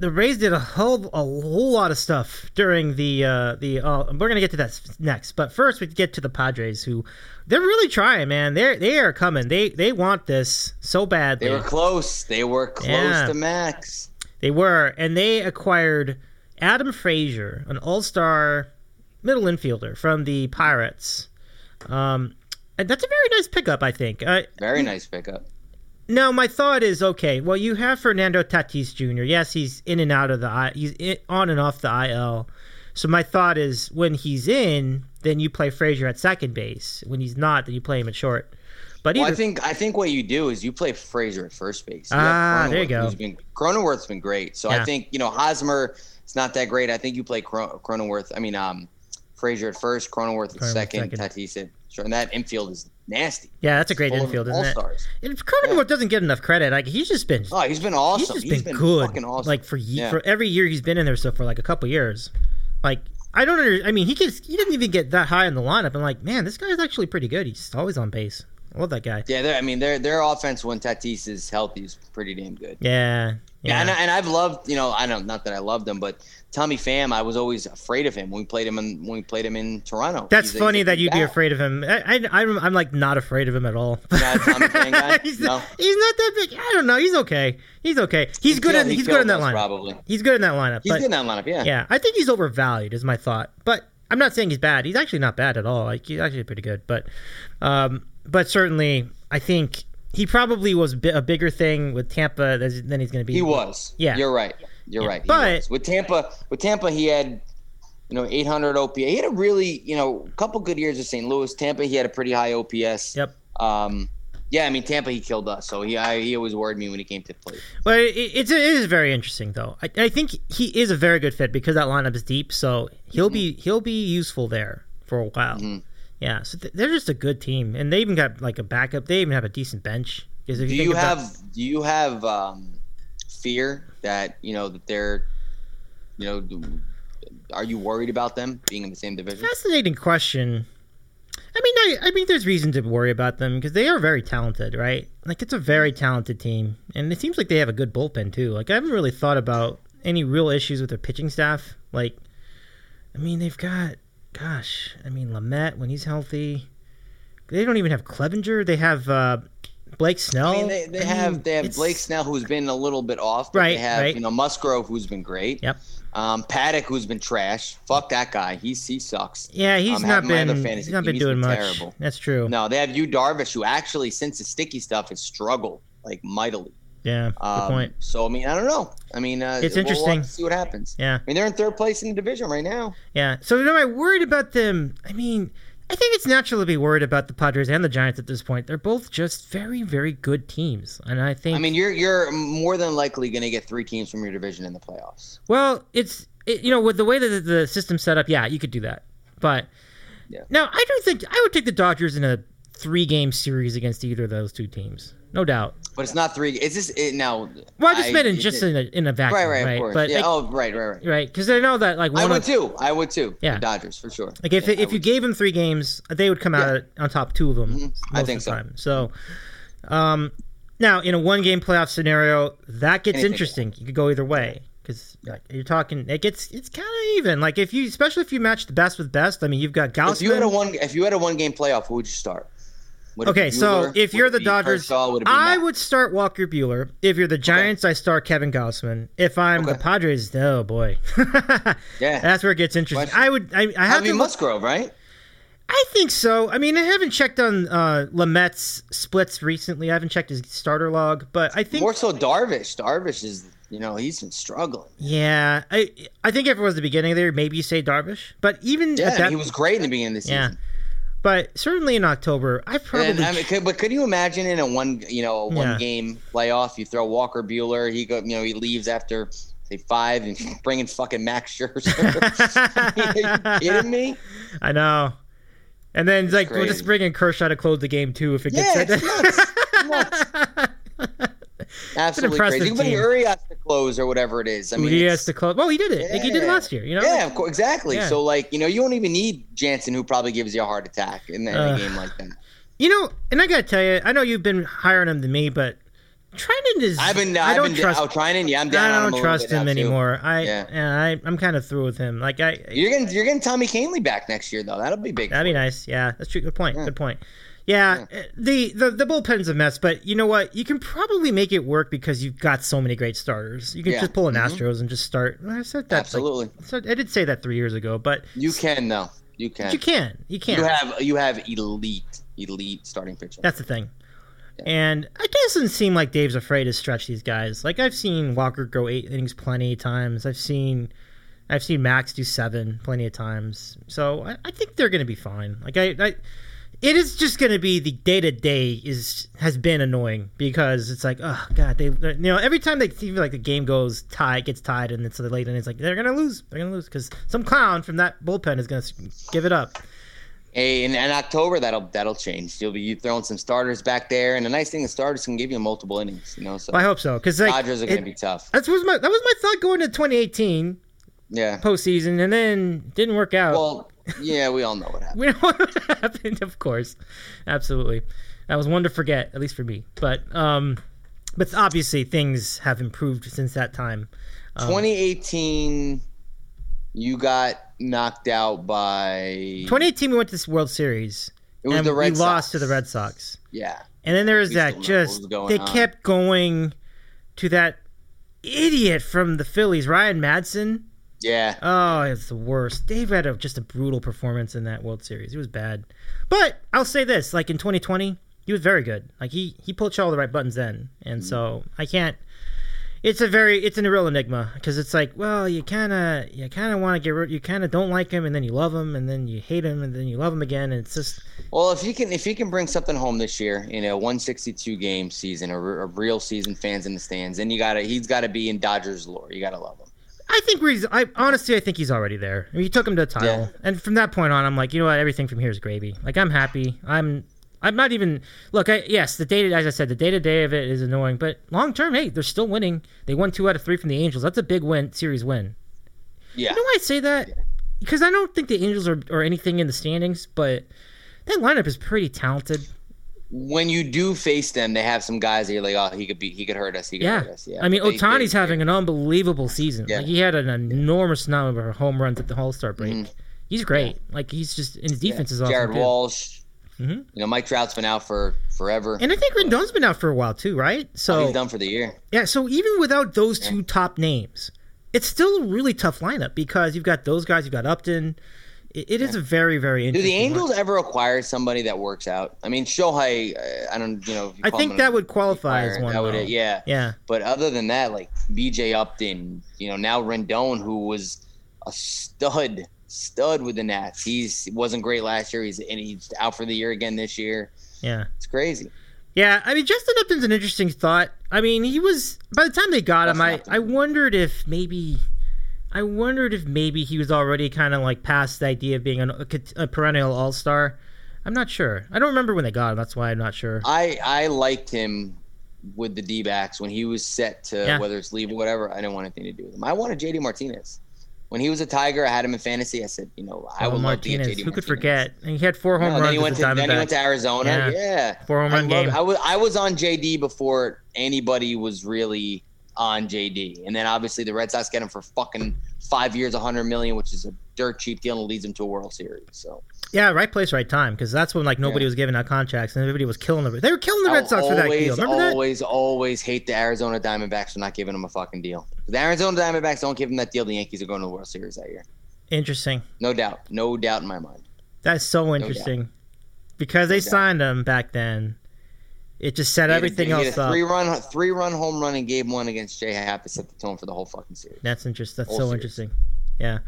the Rays did a whole a whole lot of stuff during the uh, the. Uh, we're gonna get to that next, but first we get to the Padres, who they're really trying, man. They're they are coming. They they want this so badly. They were close. They were close Yeah. to max. They were, and they acquired Adam Frazier, an all-star middle infielder from the Pirates. Um, and that's a very nice pickup, I think. Uh, Very nice pickup. now, my thought is, okay, well, you have Fernando Tatis Jr. Yes, he's in and out of the he's in, on and off the IL. So my thought is, when he's in, then you play Frazier at second base. When he's not, then you play him at short. But Well, I think I think what you do is you play Frazier at first base. You Ah, there you go. who's Been, Cronenworth's been great. So Yeah. I think you know Hosmer. It's not that great. I think you play Cron- Cronenworth. I mean, um, Frazier at first, Cronenworth at Cronenworth second, second. Tatis at short. And that infield is nasty. yeah, that's a great infield, isn't it? all-stars. And Cronenworth doesn't get enough credit. Like he's just been Oh, he's been awesome. He's just been, been good. fucking awesome. Like for ye- Yeah. for every year he's been in there, so for like a couple years, like I don't. Under, I mean, he gets he didn't even get that high in the lineup. I'm like, man, this guy's actually pretty good. He's always on base. I love that guy. Yeah, they're- I mean, their their offense when Tatis is healthy is pretty damn good. Yeah, Yeah, yeah. and, I- and I've loved, you know, I don't, not that I loved him, but Tommy Pham, I was always afraid of him when we played him in when we played him in Toronto. That's He's he's funny a that you'd be afraid of him. I, I, I'm, I'm like not afraid of him at all. You're not a Tommy *laughs* Pham guy? he's, No? he's not that big. I don't know. He's okay. He's okay. He's He good. killed- in, he's good in that lineup. Probably. He's good in that lineup. He's but good in that lineup. Yeah. yeah, I think he's overvalued. Is my thought. But I'm not saying he's bad. He's actually not bad at all. Like he's actually pretty good. But, um, but certainly I think he probably was a bigger thing with Tampa than than he's going to be. He was. Yeah. You're right. You're Yeah. right. He But- was. with Tampa, with Tampa, he had, you know, 800 OPS. He had a really, you know, a couple good years at St. Louis. Tampa, he had a pretty high OPS. Yep. Um, yeah, I mean Tampa, he killed us. So he, I, he always worried me when he came to play. plate. Well, it, it's it is very interesting though. I, I think he is a very good fit because that lineup is deep. So he'll be Mm-hmm. he'll be useful there for a while. Yeah, so th- they're just a good team, and they even got like a backup. They even have a decent bench. 'Cause if Do think you about- have do you have um, fear that you know that they're, you know, do- are you worried about them being in the same division? fascinating question? I mean, I, I mean, there's reason to worry about them because they are very talented, right? Like it's a very talented team, and it seems like they have a good bullpen too. Like I haven't really thought about any real issues with their pitching staff. Like, I mean, they've got, gosh, I mean, Lamet when he's healthy. They don't even have Clevinger. They have uh, Blake Snell. I mean, they, they I have mean, they have it's- Blake Snell who's been a little bit off, but Right, they have right. you know Musgrove who's been great. Yep. Um, Paddock who's been trash. Fuck that guy. He's he sucks. Yeah, he's Um, not been he's not been he's doing been much. terrible. That's true. No, they have you Darvish who actually since the sticky stuff has struggled like mightily. Yeah, Um, good point. So I mean, I don't know. I mean, uh, It's we'll- we'll interesting. to see what happens. Yeah. I mean, they're in third place in the division right now. Yeah. So am I worried about them? I mean, I think it's natural to be worried about the Padres and the Giants at this point. They're both just very, very good teams, and I think. I mean, you're you're more than likely going to get three teams from your division in the playoffs. well, it's it, you know with the way that the, the system's set up, yeah, you could do that. But Yeah. now I don't think I would take the Dodgers in a three-game series against either of those two teams, no doubt. But it's not three. Is this it now? Well, I just meant in just it- in a, in a vacuum, right, right, of course. But yeah. like, oh, right, right, right. right, because I know that like one I would of, too. I would too. Yeah. The Dodgers for sure. like if Yeah, if I you would. gave them three games, they would come out Yeah. on top two of them. Mhm. I think of so. the time. So, um, now in a one game playoff scenario, that gets Anything. interesting. You could go either way because you're talking. It gets it's kind of even. Like if you, especially if you match the best with best. I mean, you've got Gausman. if you had a one, if you had a one game playoff, who would you start? Would Okay, so if you're the Dodgers, Kershaw? Would it be I Matt? would start Walker Buehler. If you're the Giants, I start Kevin Gausman. If I'm the Padres, oh boy, *laughs* Yeah. that's where it gets interesting. Question. I would, I, I have Javi to. Musgrove, right? I think so. I mean, I haven't checked on uh, Lamet's splits recently. I haven't checked his starter log, but I think More so Darvish. Darvish is, you know, he's been struggling. yeah, I I think if it was the beginning of the year, maybe you say Darvish, but even Yeah, at that, he was great in the beginning of the yeah. But certainly in October, I probably And, I mean, could, but could you imagine in a one, you know, a Yeah. one game playoff, you throw Walker Buehler, he go, you know, he leaves after say five, and *laughs* bring in fucking Max Scherzer. *laughs* Are you kidding me? I know. And then it's like we'll just bring in Kershaw to close the game too if it Yeah, gets *laughs* it's nuts. nuts. Absolutely crazy. You can bring team. Urias to close or whatever it is. I mean, he has to close. Well, he did it. Like he did Yeah. last year. You know. Yeah, of course, exactly. Yeah. So, like, you know, you don't even need Jansen, who probably gives you a heart attack in, in Uh, a game like that. You know, and I gotta tell you, I know you've been higher on him than me, but Trenton is. I've been, I I've don't been trust. trying to. Yeah, I'm down. I him don't little trust him too. anymore. I, Yeah. yeah, I, I'm kind of through with him. Like I, You're getting, you're getting Tommy Kahnle back next year, though. That'll be big. That'd be nice. Yeah, that's true. Good point. Good point. Yeah, uh, the, the the bullpen's a mess, but you know what? You can probably make it work because you've got so many great starters. You can Yeah. just pull an Mhm. Astros and just start. I said that. like- Absolutely, so I did say that three years ago, but you can though. You can. you can. You can. You have, you have elite, elite starting pitching. That's the thing. And it doesn't seem like Dave's afraid to stretch these guys. Like I've seen Walker go eight innings plenty of times. I've seen, I've seen Max do seven plenty of times. So I, I think they're going to be fine. Like I, I it is just going to be the day to day is has been annoying because it's like oh god they you know every time they feel like the game goes tied gets tied and it's the late and it's like they're gonna lose they're gonna lose because some clown from that bullpen is gonna give it up. Hey, in, in October, that'll that'll change. You'll be throwing some starters back there, and the nice thing is starters can give you multiple innings. You know, so I hope so because like Dodgers are going to be tough. That was my that was my thought going to 2018 Yeah. postseason, and then didn't work out. Well, yeah, we all know what happened. *laughs* we know what happened, of course, absolutely. That was one to forget, at least for me. But um, but obviously things have improved since that time. Um, 2018, you got knocked out by 2018, we went to this World Series, It was and the Red we lost to the Red Sox. Yeah. And then there was We that still know what just was they on. kept going to that idiot from the Phillies, Ryan Madson. Yeah. Oh, it's the worst. Dave had a, just a brutal performance in that World Series. It was bad. But I'll say this: like in 2020, he was very good. Like he he pulled all the right buttons then, and so I can't. It's a very it's a real enigma because it's like, well, you kind of you kind of want to get rid, you kind of don't like him, and then you love him, and then you hate him, and then you love him again, and it's just Well, if he can, if he can bring something home this year in a 162 game season, a, a real season, fans in the stands, then you got to, he's got to be in Dodgers lore. You got to love him. I think we're. I honestly, I think he's already there. I mean, he took him to the title, Yeah. and from that point on, I'm like, you know what? Everything from here is gravy. Like, I'm happy. I'm. I'm not even. Look, I yes, the day as I said, the day to day of it is annoying, but long term, hey, they're still winning. They won two out of three from the Angels. That's a big win, series win. Yeah. You know why I say that? Because I don't think the Angels are or anything in the standings, but that lineup is pretty talented. When you do face them, they have some guys that you're like, oh, he could be, he could hurt us. He could Yeah. hurt us. Yeah. I mean, Ohtani's having an unbelievable season. Yeah. Like he had an enormous number of home runs at the All Star break. Mhm. He's great. Like he's just and his yeah. defense is awesome. Jared too. Walsh. Mhm. You know, Mike Trout's been out for forever. And I think Rendon's been out for a while too, right? So Oh, he's done for the year. yeah, so even without those two top names, it's still a really tough lineup because you've got those guys, you've got Upton. It, it is a very, very interesting Do the Angels line- ever acquire somebody that works out? I mean, Shohei, uh, I don't, you know. if you I think that would qualify as one. That would, though. yeah. Yeah. But other than that, like BJ Upton, you know, now Rendon, who was a stud, stud with the Nats. He's he wasn't great last year. He's and he's out for the year again this year. Yeah. It's crazy. Yeah, I mean Justin Upton's an interesting thought. I mean, he was by the time they got him, I, I wondered if maybe I wondered if maybe he was already kind of like past the idea of being an, a, a perennial all star. I'm not sure. I don't remember when they got him. That's why I'm not sure. I I liked him with the D backs when he was set to Yeah. whether it's leave or whatever. I didn't want anything to do with him. I wanted JD Martinez. When he was a Tiger, I had him in fantasy. I said, you know, I Oh, would love to get JD Who could forget? And he had four home No, then runs he with went the to then he went to Arizona. Yeah. Yeah, Four home I, run game. I was I was on JD before anybody was really on JD, and then obviously the Red Sox get him for fucking five years, a hundred million, which is a dirt cheap deal and leads him to a World Series. So Yeah, right place, right time. Because that's when like nobody Yeah. was giving out contracts and everybody was killing the. They were killing the I'll Red Sox for that always, deal. Remember that? always, always hate the Arizona Diamondbacks for not giving him a fucking deal. If the Arizona Diamondbacks don't give him that deal, the Yankees are going to the World Series that year. Interesting. No doubt, no doubt in my mind. That's so interesting. Because they doubt. signed him back then. It just set a- everything had else a up. Three run, three run home run in game one against Jay Happ to set the tone for the whole fucking series. That's interesting. That's Whole so series. interesting. Yeah.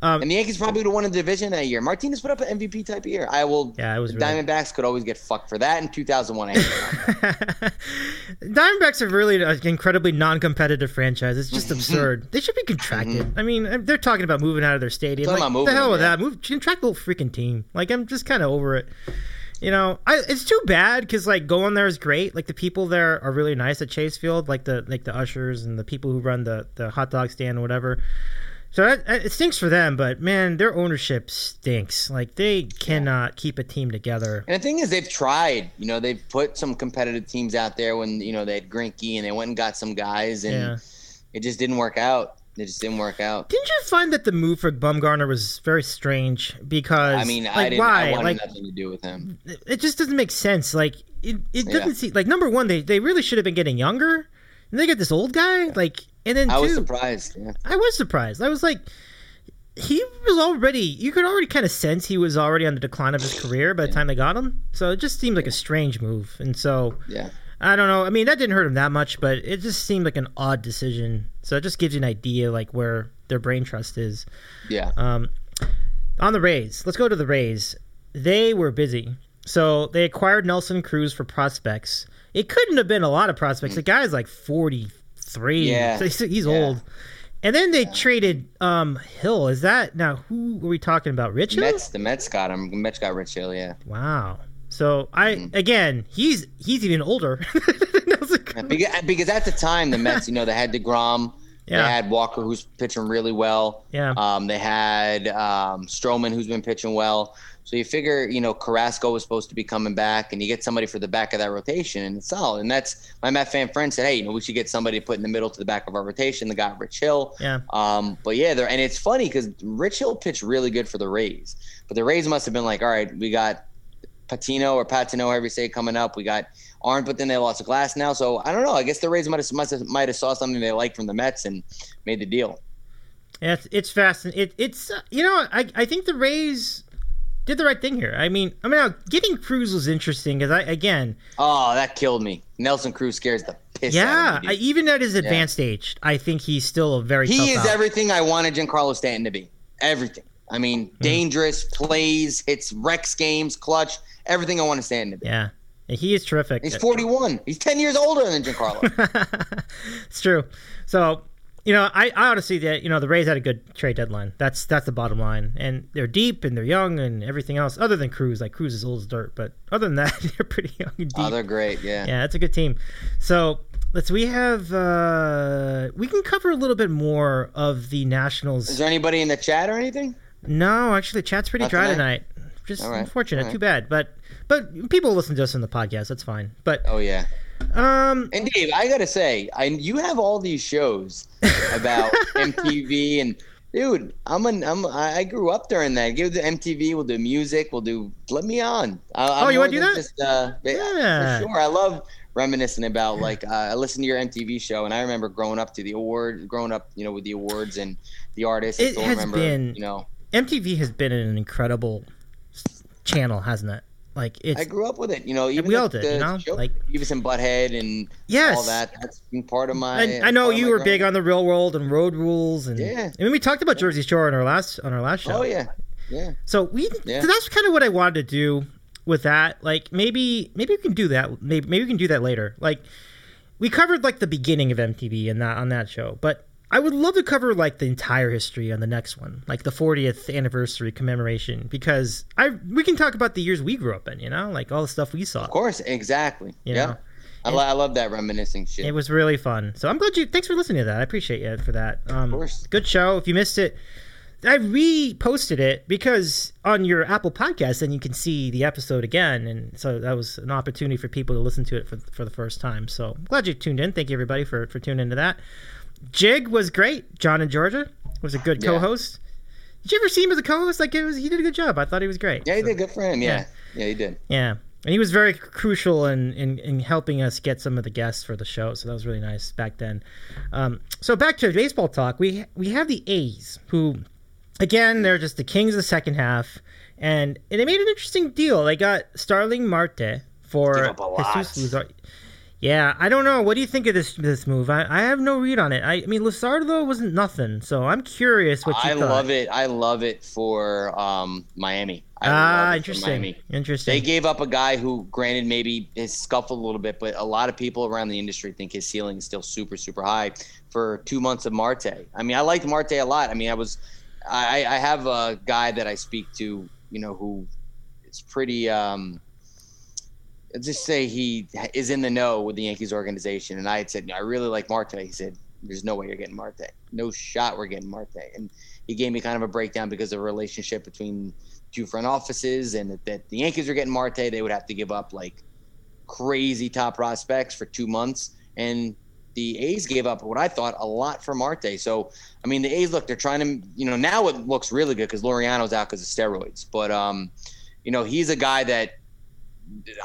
Um, And the Yankees probably would have won the division that year. Martinez put up an MVP type year. I will. Yeah, it was really- Diamondbacks could always get fucked for that in 2001. I hate *laughs* them. Diamondbacks are really an incredibly non-competitive franchise. It's just mm-hmm. absurd. They should be contracted. Mm-hmm. I mean, uh, they're talking about moving out of their stadium. Like, about the hell with them, that. Move, contract the whole freaking team. Like, I'm just kind of over it. You know, I, it's too bad because like going there is great. Like the people there are really nice at Chase Field, like the like the ushers and the people who run the the hot dog stand or whatever. So that, it stinks for them, but man, their ownership stinks. Like they cannot keep a team together. And the thing is, they've tried. You know, they've put some competitive teams out there when you know they had Greinke and they went and got some guys, and Yeah. it just didn't work out. It just didn't work out. Didn't you find that the move for Bumgarner was very strange? Because I mean, like, I didn't. why? I wanted like, nothing to do with him. it just doesn't make sense. Like, it, it doesn't seem like number one, they they really should have been getting younger, and they got this old guy. Like, and then I two, was surprised. Yeah. I was surprised. I was like, he was already. You could already kind of sense he was already on the decline of his career by the time they got him. So it just seemed like a strange move, and so. Yeah. I don't know. I mean, that didn't hurt him that much, but it just seemed like an odd decision. So it just gives you an idea, like where their brain trust is. Yeah. Um, on the Rays, let's go to the Rays. They were busy, so they acquired Nelson Cruz for prospects. It couldn't have been a lot of prospects. The guy's like forty three. Yeah. he's, he's Yeah. old. And then they traded um, Hill. Is that now? Who are we talking about? Rich Hill? Mets. The Mets got him. Mets got Rich Hill. Yeah. Wow. So I Mm-hmm. again, he's he's even older. than Nelson Cruz. Because, because at the time the Mets, you know, they had Degrom. Yeah. They had Walker, who's pitching really well. Yeah. Um, they had um, Stroman, who's been pitching well. So you figure, you know, Carrasco was supposed to be coming back, and you get somebody for the back of that rotation, and it's solid. And that's my Met fan friend said, hey, you know, we should get somebody to put in the middle to the back of our rotation. The guy Rich Hill. Yeah. Um, but yeah, they're and it's funny because Rich Hill pitched really good for the Rays, but the Rays must have been like, all right, we got Patino or Patino, however you say, it, coming up. We got Arndt, but then they lost a Glasnow. So I don't know. I guess the Rays might have might have, might have saw something they liked from the Mets and made the deal. Yeah, it's, it's fascinating. It, it's uh, you know I I think the Rays did the right thing here. I mean I mean now, getting Cruz was interesting because I again Oh, that killed me. Nelson Cruz scares the piss yeah out of I, me. even at his advanced age I think he's still a very He is out. everything I wanted Giancarlo Stanton to be. Everything. I mean, Hmm. dangerous, plays, hits Rex games, clutch, everything I want to be. yeah he is terrific. He's 41. He's 10 years older than Giancarlo. *laughs* it's true. So you know I, I honestly that you know the Rays had a good trade deadline. That's that's the bottom line, and they're deep and they're young and everything else. Other than Cruz, like Cruz is old as dirt, but other than that *laughs* they're pretty young and deep. oh, they're great. Yeah. Yeah, it's a good team. So let's we have uh we can cover a little bit more of the Nationals. Is there anybody in the chat or anything? No, actually, the chat's pretty Not dry tonight? tonight. Just right, unfortunate, right. too bad. But but people listen to us in the podcast. That's fine. But Oh yeah. um, And Dave, I gotta say, I you have all these shows about *laughs* MTV and dude, I'm an I'm I grew up during that. Give the MTV, we'll do music, we'll do. Let me on. I, I'm Oh, you wanna do that? Just, uh, Yeah. for sure. I love reminiscing about like uh, I listened to your MTV show, and I remember growing up to the award, growing up, you know, with the awards and the artists. I It has remember, been- you know, MTV has been an incredible channel, hasn't it? Like it's I grew up with it. You know, even we the, all did, the you know? show, Like- Beavis and Butthead and Yes. all that. That's been part of my. I, I know you were big on the real world and road rules and Yeah. I mean we talked about Jersey Shore on our last on our last oh, show. Oh yeah, yeah. So we Yeah. so that's kind of what I wanted to do with that. Like maybe maybe we can do that. Maybe maybe we can do that later. Like we covered like the beginning of MTV and that on that show, but I would love to cover like the entire history on the next one, like the 40th anniversary commemoration, because I we can talk about the years we grew up in, you know, like all the stuff we saw. Of course, exactly. You yeah. I, lo- I love that reminiscing shit. It was really fun. So I'm glad you. Thanks for listening to that. I appreciate you for that. Um, Of course. Good show. If you missed it, I reposted it because on your Apple Podcast, then you can see the episode again, and so that was an opportunity for people to listen to it for for the first time. So I'm glad you tuned in. Thank you everybody for for tuning into that. Jig was great. John in Georgia was a good Yeah. co-host. Did you ever see him as a co-host? Like it was, he did a good job. I thought he was great. yeah, he So- did good for him. Yeah, yeah, he did. yeah. And he was very crucial in, in, in helping us get some of the guests for the show. So that was really nice back then. Um, so back to baseball talk. We we have the A's, who, again, they're just the kings of the second half. And, and they made an interesting deal. They got Starling Marte for Give up a lot. Jesus Luzar- Yeah, I don't know. What do you think of this this move? I, I have no read on it. I, I mean, Luzardo wasn't nothing, so I'm curious what you think. I thought. love it. I love it for um, Miami. I Ah, love it for interesting. Miami. Interesting. They gave up a guy who, granted, maybe has scuffled a little bit, but a lot of people around the industry think his ceiling is still super, super high for two months of Marte. I mean, I liked Marte a lot. I mean, I was, I, I have a guy that I speak to, you know, who is pretty, um, let's just say he is in the know with the Yankees organization. And I had said, I really like Marte. He said, there's no way you're getting Marte. No shot we're getting Marte. And he gave me kind of a breakdown because of a relationship between two front offices and that, that the Yankees are getting Marte, they would have to give up like crazy top prospects for two months. And the A's gave up what I thought a lot for Marte. So, I mean, the A's look, they're trying to, you know, now it looks really good because Laureano's out because of steroids. But, um, you know, he's a guy that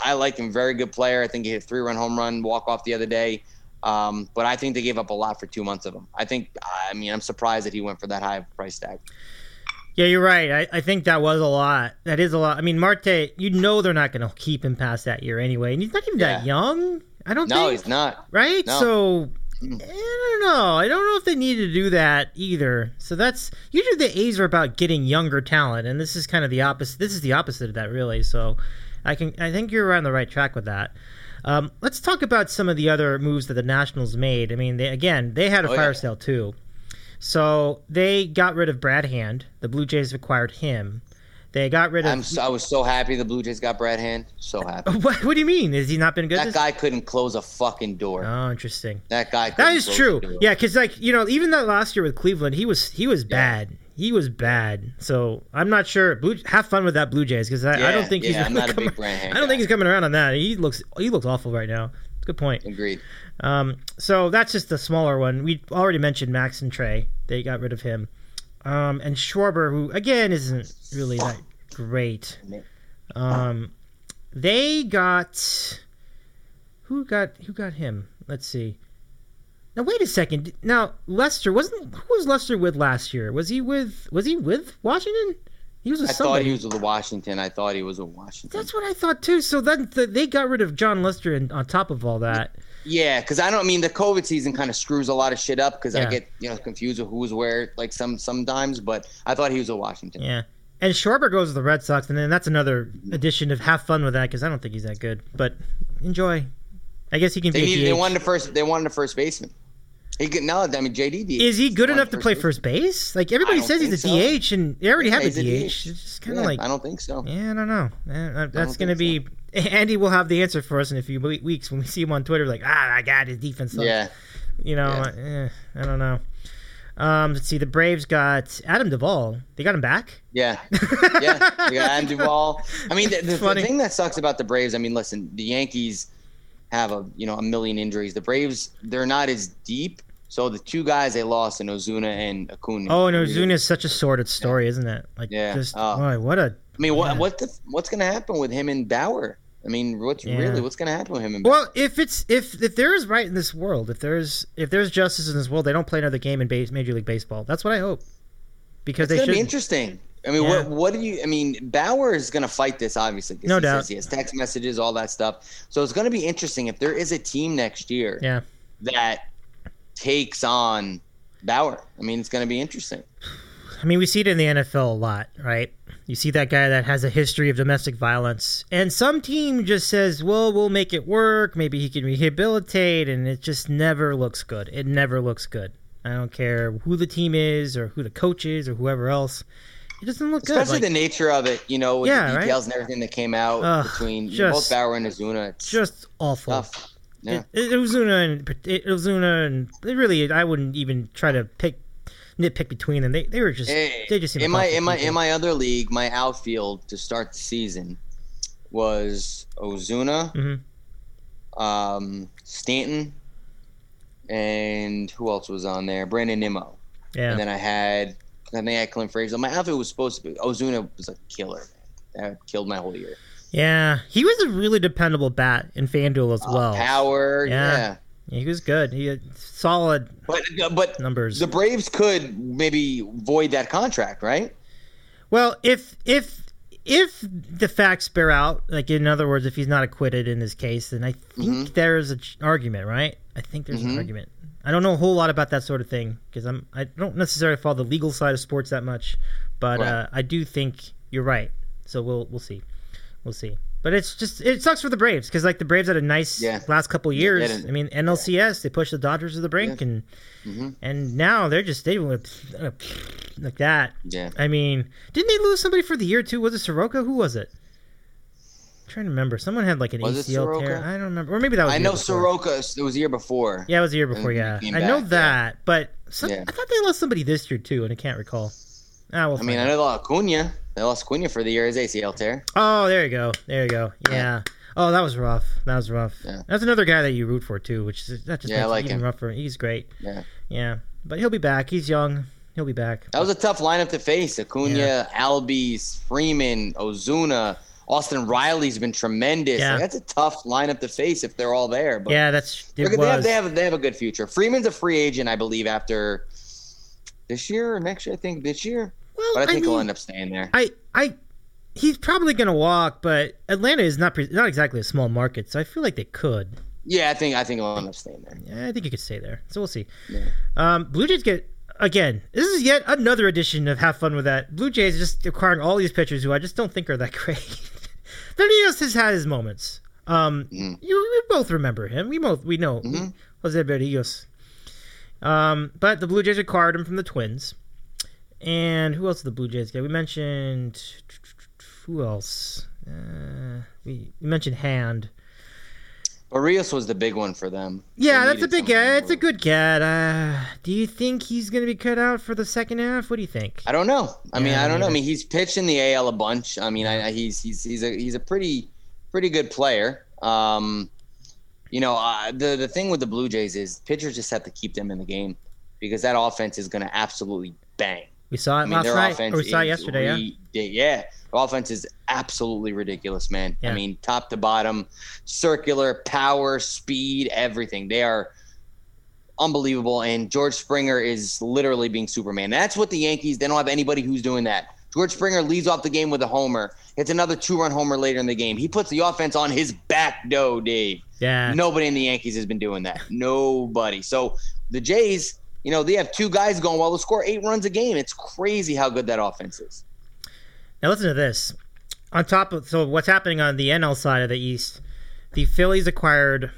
I like him, very good player. I think he hit a three run home run walk off the other day. Um, but I think they gave up a lot for two months of him. I think, I mean, I'm surprised that he went for that high price tag. Yeah, you're right. I, I think that was a lot. That is a lot. I mean, Marte, you know they're not going to keep him past that year anyway. And he's not even that young. I don't No, think. he's not. Right? No. So, I don't know. I don't know if they need to do that either. So that's usually the A's are about getting younger talent, and this is kind of the opposite. This is the opposite of that, really. So, I can I think you're on the right track with that. Um, let's talk about some of the other moves that the Nationals made. I mean, they, again, they had a Oh, fire yeah. sale too. So they got rid of Brad Hand. The Blue Jays acquired him. They got rid of. I'm so, I was so happy the Blue Jays got Brad Hand. So *laughs* happy. what, what do you mean? Has he not been good? That guy couldn't close a fucking door. Oh, interesting. That guy. That is true. Yeah, because like you know, even that last year with Cleveland, he was he was bad. He was bad. So I'm not sure. Blue, have fun with that Blue Jays because I, I don't Yeah, think he's. yeah, I'm gonna a big Brad I don't think he's coming around on that. He looks he looks awful right now. Good point. Agreed. Um, so that's just the smaller one. We already mentioned Max and Trea. They got rid of him. Um, and Schwarber, who again isn't really that great. Um, they got who got who got him? Let's see. Now wait a second. Now Lester wasn't who was Lester with last year? Was he with was he with Washington? He was with I thought he was with Washington. I thought he was with Washington. That's what I thought too. So then th- they got rid of Jon Lester, and on top of all that, Yeah, because I don't I mean the COVID season kind of screws a lot of shit up because Yeah. I get you know confused with who's where like some sometimes. But I thought he was with Washington. Yeah. And Schwarber goes to the Red Sox, and then that's another addition of have fun with that because I don't think he's that good. But enjoy. I guess he can They be. needed a they wanted a first they wanted a first baseman. He could no, I mean JD. DH. Is he good enough to play first base? Like everybody says he's a think DH, and they already Yeah, have a DH. DH. It's just kind of Yeah, like I don't think so. yeah, I don't know. That's don't going to think be. *laughs* Andy will have the answer for us in a few weeks when we see him on Twitter. Like, ah, my God, his defense. Sucks. Yeah, You know, eh, I don't know. Um, let's see. The Braves got Adam Duvall. They got him back. yeah, *laughs* yeah. We got Adam Duvall. I mean, the, the, the thing that sucks about the Braves. I mean, listen, the Yankees have a you know a million injuries. The Braves they're not as deep. So the two guys they lost in Ozuna and Acuna. Oh, and Ozuna is such a sordid story, isn't it? Like, Yeah. just Oh. boy, what a I mean, what Yeah. what the, what's going to happen with him and Bauer? I mean, what's Yeah. really what's going to happen with him? Well, if it's if if there is right in this world, if there's if there's justice in this world, they don't play another game in base, Major League Baseball. That's what I hope. Because It's they should. be interesting. I mean, Yeah. what what do you? I mean, Bauer is going to fight this obviously. No he doubt. He has text messages, all that stuff. So it's going to be interesting if there is a team next year Yeah. that takes on Bauer. I mean, it's going to be interesting. I mean, we see it in the NFL a lot, right? You see that guy that has a history of domestic violence, and some team just says, "Well, we'll make it work. Maybe he can rehabilitate," and it just never looks good. It never looks good. I don't care who the team is or who the coach is or whoever else. It doesn't look good. Especially Like, the nature of it, you know, with Yeah, the right? details and everything that came out Ugh, between just- both Bauer and Ozuna. It's just awful. tough. Yeah. It, it, Ozuna and it, Ozuna and really, I wouldn't even try to pick nitpick between them. They they were just they just in my in my people. in my other league, my outfield to start the season was Ozuna, Mhm. um, Stanton, and who else was on there? Brandon Nimmo. yeah. And then I had I think I had Clint Frazier. My outfit was supposed to be Ozuna was a killer. Man. That killed my whole year. Yeah, he was a really dependable bat in FanDuel as well. Uh, Power, Yeah. yeah. He was good. He had solid But but numbers. the Braves could maybe void that contract, right? well, if if if the facts bear out, like in other words, if he's not acquitted in this case, then I think Mm-hmm. there's an argument, right? I think there's an Mhm. argument. I don't know a whole lot about that sort of thing because I'm I don't necessarily follow the legal side of sports that much, but Right. uh, I do think you're right. So we'll we'll see, we'll see. But it's just it sucks for the Braves because like the Braves had a nice Yeah. last couple years. didn't- I mean NLCS they pushed the Dodgers to the brink and Mhm. and now they're just they went uh, like that. Yeah. I mean, didn't they lose somebody for the year too? Was it Soroka? Who was it? Trying to remember. Someone had like an Was ACL tear. I don't remember. Or maybe that was. I know. Soroka. It was the year before. Yeah, it was the year before. Yeah, I know back, that, but some, Yeah. I thought they lost somebody this year too, and I can't recall. Ah, we'll I mean, I know they lost Acuna. They lost Acuna for the year his ACL tear. Oh, there you go. There you go. Yeah. Oh, that was rough. That was rough. Yeah. That's another guy that you root for too, which is that just Yeah, makes like it even him. rougher. He's great. Yeah. Yeah, but he'll be back. He's young. He'll be back. That was a tough lineup to face. Acuna, Yeah. Albies, Freeman, Ozuna, Austin Riley's been tremendous. Yeah. Like, that's a tough lineup to face if they're all there. But yeah, that's look, they, have, they have they have a good future. Freeman's a free agent, I believe, after this year or next year. I think this year, well, but I think he'll end up staying there. I, I, he's probably gonna walk, but Atlanta is not pre- not exactly a small market, so I feel like they could. Yeah, I think I think he'll end up staying there. Yeah, I think he could stay there. So we'll see. Yeah. Um, Blue Jays get again. This is yet another edition of Have Fun with That. Blue Jays just acquiring all these pitchers who I just don't think are that *laughs* great. Berrios has had his moments. Um, Mhm. you we both remember him. We both we know Mhm. Jose Berrios. Um, but the Blue Jays acquired him from the Twins. And who else did the Blue Jays get? We mentioned who else? Uh, we, we mentioned Hand. Berrios was the big one for them. Yeah, that's a big get. It's a good get. Uh, do you think he's going to be cut out for the second half? What do you think? I don't know. I mean, I don't know. I mean, he's pitched in the AL a bunch. I mean, I, I, he's he's he's a he's a pretty pretty good player. Um, you know, uh, the the thing with the Blue Jays is pitchers just have to keep them in the game because that offense is going to absolutely bang. We saw it I mean, last night, or we saw it yesterday. Yeah. re- yeah, their offense is absolutely ridiculous, man. Yeah. I mean, top to bottom, circular, power, speed, everything. They are unbelievable. And George Springer is literally being Superman. That's what the Yankees. They don't have anybody who's doing that. George Springer leads off the game with a homer. It's another two-run homer later in the game. He puts the offense on his back, though, Dave. Yeah. Nobody in the Yankees has been doing that. Nobody. So the Jays, you know, they have two guys going well. They score eight runs a game. It's crazy how good that offense is. Now listen to this. On top of so what's happening on the NL side of the East, the Phillies acquired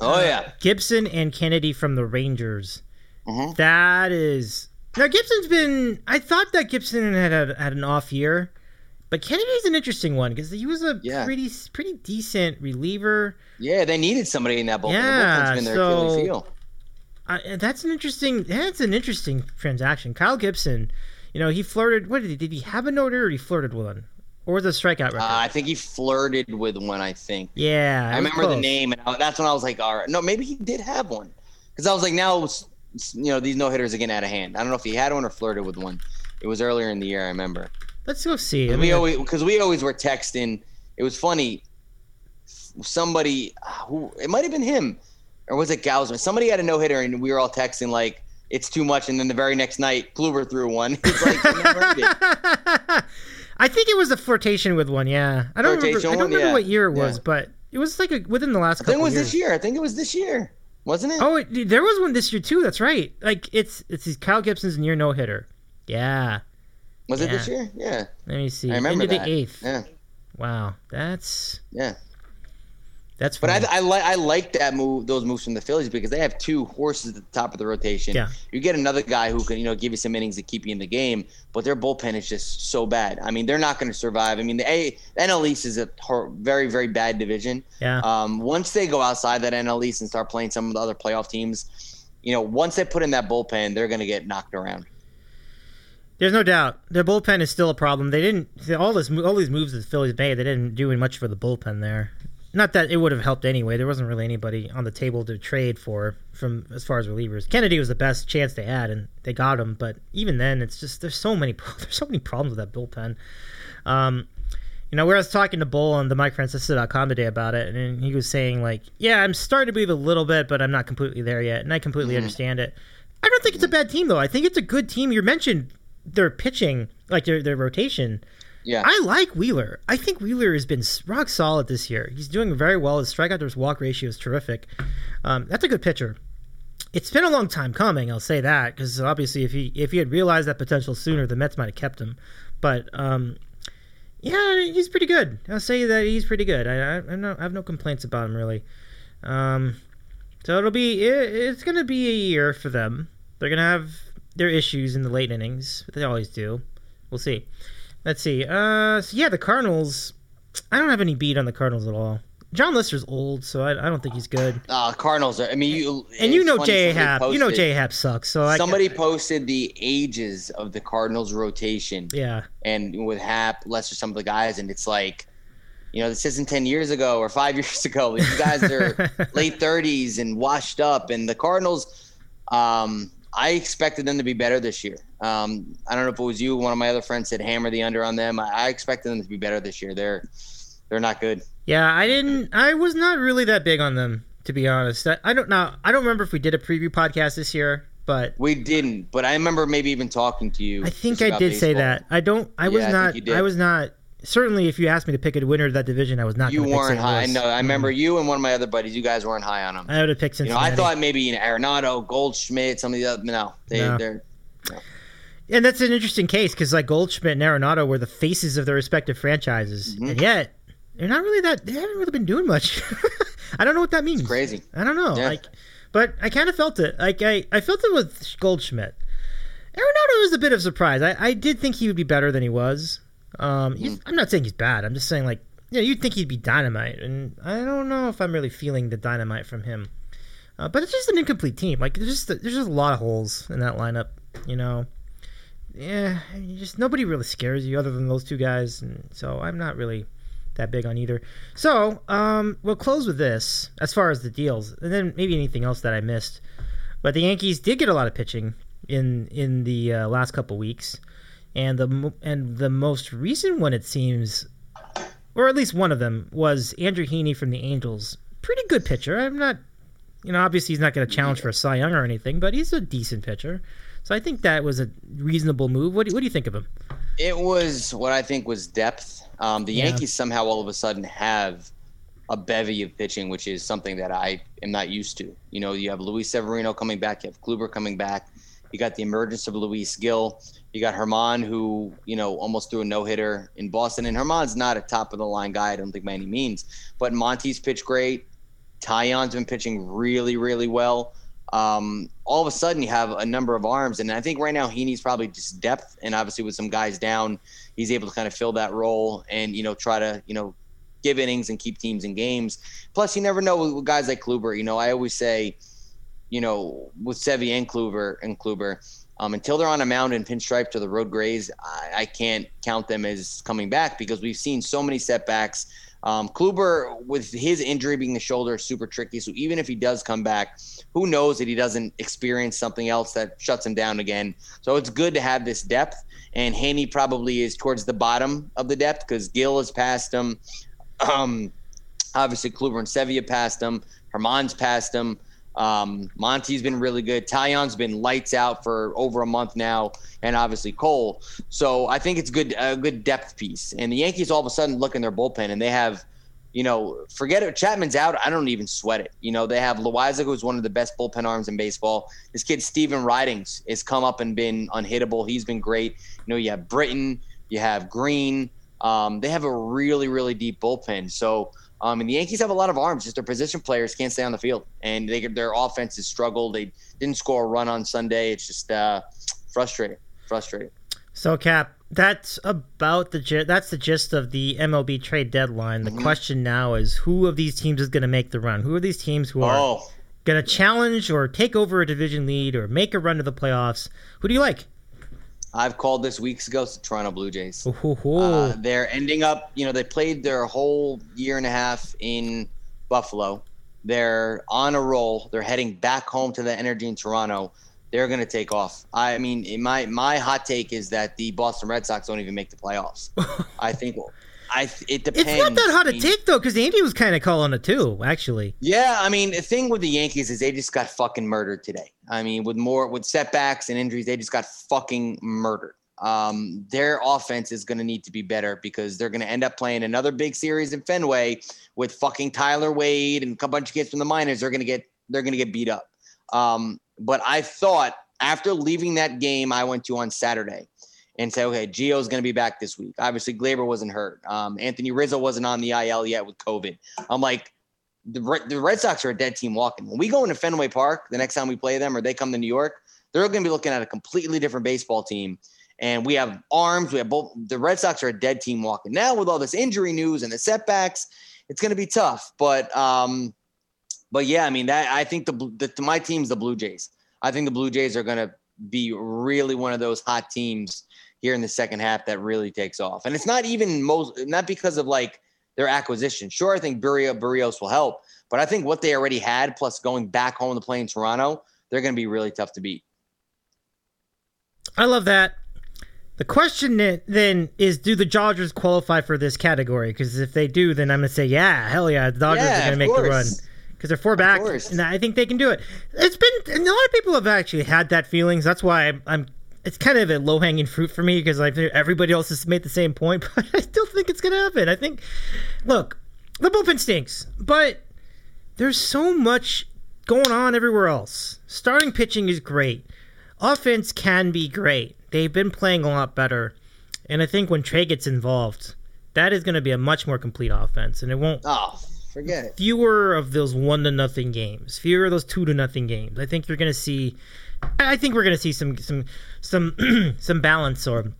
Oh yeah, Gibson and Kennedy from the Rangers. Mhm. That is now Gibson's been. I thought that Gibson had had, had an off year, but Kennedy's an interesting one because he was a Yeah. pretty pretty decent reliever. yeah. They needed somebody in that bullpen. Yeah, the bullpen's their so-. I, that's an interesting. That's an interesting transaction. Kyle Gibson, you know, he flirted. What did he? Did he have a note or he flirted with one, or was a strikeout record? Uh, I think he flirted with one. I think yeah, I remember the name, and I, that's when I was like, all right, no, maybe he did have one, because I was like, now, you know, these no hitters are getting out of hand. I don't know if he had one or flirted with one. It was earlier in the year. I remember. Let's go see. I we always because we always were texting. It was funny. Somebody who it might have been him, or was it Gausman? Somebody had a no hitter, and we were all texting like it's too much. And then the very next night, Kluber threw one. *laughs* It's like it. *laughs* I think it was a flirtation with one. Yeah, I don't remember. Flirtation I don't one? remember Yeah. what year it was, Yeah. but it was like a, within the last I think it was years. this year. I think it was this year, wasn't it? Oh, it, there was one this year too. That's right. Like it's it's Kyle Gibson's near no hitter. Yeah. was it this year? Yeah, Let me see. I remember Into that. the eighth. Yeah, Wow, that's yeah. That's But. I, I like I like that move, those moves from the Phillies because they have two horses at the top of the rotation. Yeah. You get another guy who can you know give you some innings to keep you in the game, but their bullpen is just so bad. I mean, they're not going to survive. I mean, the A the NL East is a hor- very very bad division. yeah. Um, once they go outside that NL East and start playing some of the other playoff teams, you know, once they put in that bullpen, they're going to get knocked around. There's no doubt their bullpen is still a problem. They didn't all this all these moves that the Phillies made. They didn't do much for the bullpen there. Not that it would have helped anyway. There wasn't really anybody on the table to trade for from as far as relievers. Kennedy was the best chance they had, and they got him. But even then, it's just there's so many *laughs* there's so many problems with that bullpen. Um, you know, where I was talking to Bull on the MikeFrancisco.com today about it, and he was saying like, "Yeah, I'm starting to believe a little bit, but I'm not completely there yet," and I completely understand it. I don't think it's a bad team though. I think it's a good team. You mentioned their pitching, like their their rotation. Yeah. I like Wheeler. I think Wheeler has been rock solid this year. He's doing very well. His strikeout to walk ratio is terrific. Um, that's a good pitcher. It's been a long time coming. I'll say that because obviously, if he if he had realized that potential sooner, the Mets might have kept him. But um, yeah, he's pretty good. I'll say that he's pretty good. I I, no, I have no complaints about him really. Um, so it'll be it, it's gonna be a year for them. They're gonna have their issues in the late innings. They always do. We'll see. Let's see. Uh, so yeah, the Cardinals. I don't have any beat on the Cardinals at all. Jon Lester's old, so I, I don't think he's good. Uh, Cardinals are. I mean, you And you know J. Happ. You know J. Happ sucks. So I Somebody posted the ages of the Cardinals rotation, yeah. and with Hap, Lester, some of the guys, and it's like, you know, this isn't ten years ago or five *laughs* years ago. These guys are *laughs* late thirties and washed up, and the Cardinals. Um, I expected them to be better this year. Um, I don't know if it was you. One of my other friends said hammer the under on them. I, I expected them to be better this year. They're they're not good. Yeah, I didn't. I was not really that big on them, to be honest. I, I don't know. I don't remember if we did a preview podcast this year, but We didn't, but I remember maybe even talking to you. I think I did say that. I don't. I was Yeah, I not. I was not. Certainly, if you asked me to pick a winner of that division, I was not. You weren't high. I know. I remember you and one of my other buddies. You guys weren't high on them. I would have picked You know, I thought maybe you know, Arenado, Goldschmidt, some of the other. No, they, No. they're And that's an interesting case because like Goldschmidt and Arenado were the faces of their respective franchises, Mm-hmm. and yet they're not really that. They haven't really been doing much. *laughs* I don't know what that means. crazy. I don't know. Yeah. Like, but I kind of felt it. Like I, I felt it with Goldschmidt. Arenado was a bit of a surprise. I, I did think he would be better than he was. Um, Mm-hmm. I'm not saying he's bad. I'm just saying like, yeah, you'd think he'd be dynamite, and I don't know if I'm really feeling the dynamite from him. Uh, but it's just an incomplete team. Like there's just there's just a lot of holes in that lineup. You know, yeah, just nobody really scares you other than those two guys, and so I'm not really that big on either. So um, we'll close with this as far as the deals, and then maybe anything else that I missed. But the Yankees did get a lot of pitching in in the uh, last couple weeks, and the and the most recent one it seems, or at least one of them was Andrew Heaney from the Angels. Pretty good pitcher. I'm not, you know, obviously he's not going to challenge for a Cy Young or anything, but he's a decent pitcher. So I think that was a reasonable move. What do, what do you think of him? It was what I think was depth. Um, the Yeah. Yankees somehow all of a sudden have a bevy of pitching, which is something that I am not used to. You know, you have Luis Severino coming back, you have Kluber coming back, you got the emergence of Luis Gil, you got Herman, who you know almost threw a no hitter in Boston, and Herman's not a top of the line guy, I don't think by any means, but Monty's pitched great. Taillon's been pitching really, really well. Um, all of a sudden, you have a number of arms, and I think right now he needs probably just depth, and obviously with some guys down, he's able to kind of fill that role and you know try to you know give innings and keep teams in games. Plus, you never know with, guys like Kluber. You know, I always say, you know, with Sevy and Kluber and Kluber, um, until they're on a mound and pinstripe to the road grays, I, I can't count them as coming back because we've seen so many setbacks. Um, Kluber, with his injury being the shoulder, is super tricky. So even if he does come back, who knows that he doesn't experience something else that shuts him down again. So it's good to have this depth. And Heaney probably is towards the bottom of the depth because Gil has passed him. Um, obviously, Kluber and Sevilla passed him. Herman's passed him. Um, Monty's been really good. Taillon's been lights out for over a month now, and obviously Cole. So I think it's good a good depth piece. And the Yankees all of a sudden look in their bullpen and they have, you know, forget it. Chapman's out. I don't even sweat it. You know, they have Loaisiga, who's one of the best bullpen arms in baseball. This kid Stephen Ridings has come up and been unhittable. He's been great. You know, you have Britton, you have Green. Um, they have a really, really deep bullpen. So Um, and the Yankees have a lot of arms, just their position players can't stay on the field, and they their offense has struggled. They didn't score a run on Sunday. It's just uh, frustrating, frustrating. So, Cap, that's about the that's the gist of the MLB trade deadline. The question now is who of these teams is going to make the run? Who are these teams who are Oh, going to challenge or take over a division lead or make a run to the playoffs? Who do you like? I've called this weeks ago. The Toronto Blue Jays. Ooh, hoo, hoo. Uh, they're ending up, you know, they played their whole year and a half in Buffalo. They're on a roll. They're heading back home to the energy in Toronto. They're going to take off. I mean, my my hot take is that the Boston Red Sox don't even make the playoffs. *laughs* I think I it depends. it's not that hard to take though, because Andy was kind of calling it too. Actually, Yeah, I mean, the thing with the Yankees is they just got fucking murdered today. I mean, with more with setbacks and injuries, they just got fucking murdered. Um, their offense is going to need to be better because they're going to end up playing another big series in Fenway with fucking Tyler Wade and a bunch of kids from the minors. They're going to get they're going to get beat up. Um, but I thought after leaving that game I went to on Saturday and say, okay, Gio's going to be back this week. Obviously, Gleyber wasn't hurt. Um, Anthony Rizzo wasn't on the IL yet with COVID. I'm like, the the Red Sox are a dead team walking. When we go into Fenway Park the next time we play them or they come to New York, they're going to be looking at a completely different baseball team. And we have arms. We have both. The Red Sox are a dead team walking. Now with all this injury news and the setbacks, it's going to be tough. But um, but yeah, I mean that I think the, the my team's the Blue Jays. I think the Blue Jays are going to be really one of those hot teams here in the second half that really takes off. And it's not even most not because of like their acquisition. Sure, I think Burio, Berrios will help, but I think what they already had, plus going back home to play in Toronto, they're going to be really tough to beat. I love that. The question then- is, do the Dodgers qualify for this category? Because if they do, then I'm gonna say, yeah, hell yeah, the Dodgers Yeah, are gonna of make the run because they're four back, and I think they can do it. It's been a lot of people have actually had that feelings. That's why I'm. I'm it's kind of a low hanging fruit for me because I think everybody else has made the same point, *laughs* but I still think it's gonna happen. I think, look, the bullpen stinks, but there's so much going on everywhere else. Starting pitching is great. Offense can be great. They've been playing a lot better. And I think when Trea gets involved, that is going to be a much more complete offense. And it won't Oh, forget it. fewer of those one to nothing games, fewer of those two to nothing games. I think you're going to see. I think we're going to see some some some *clears throat* some balance or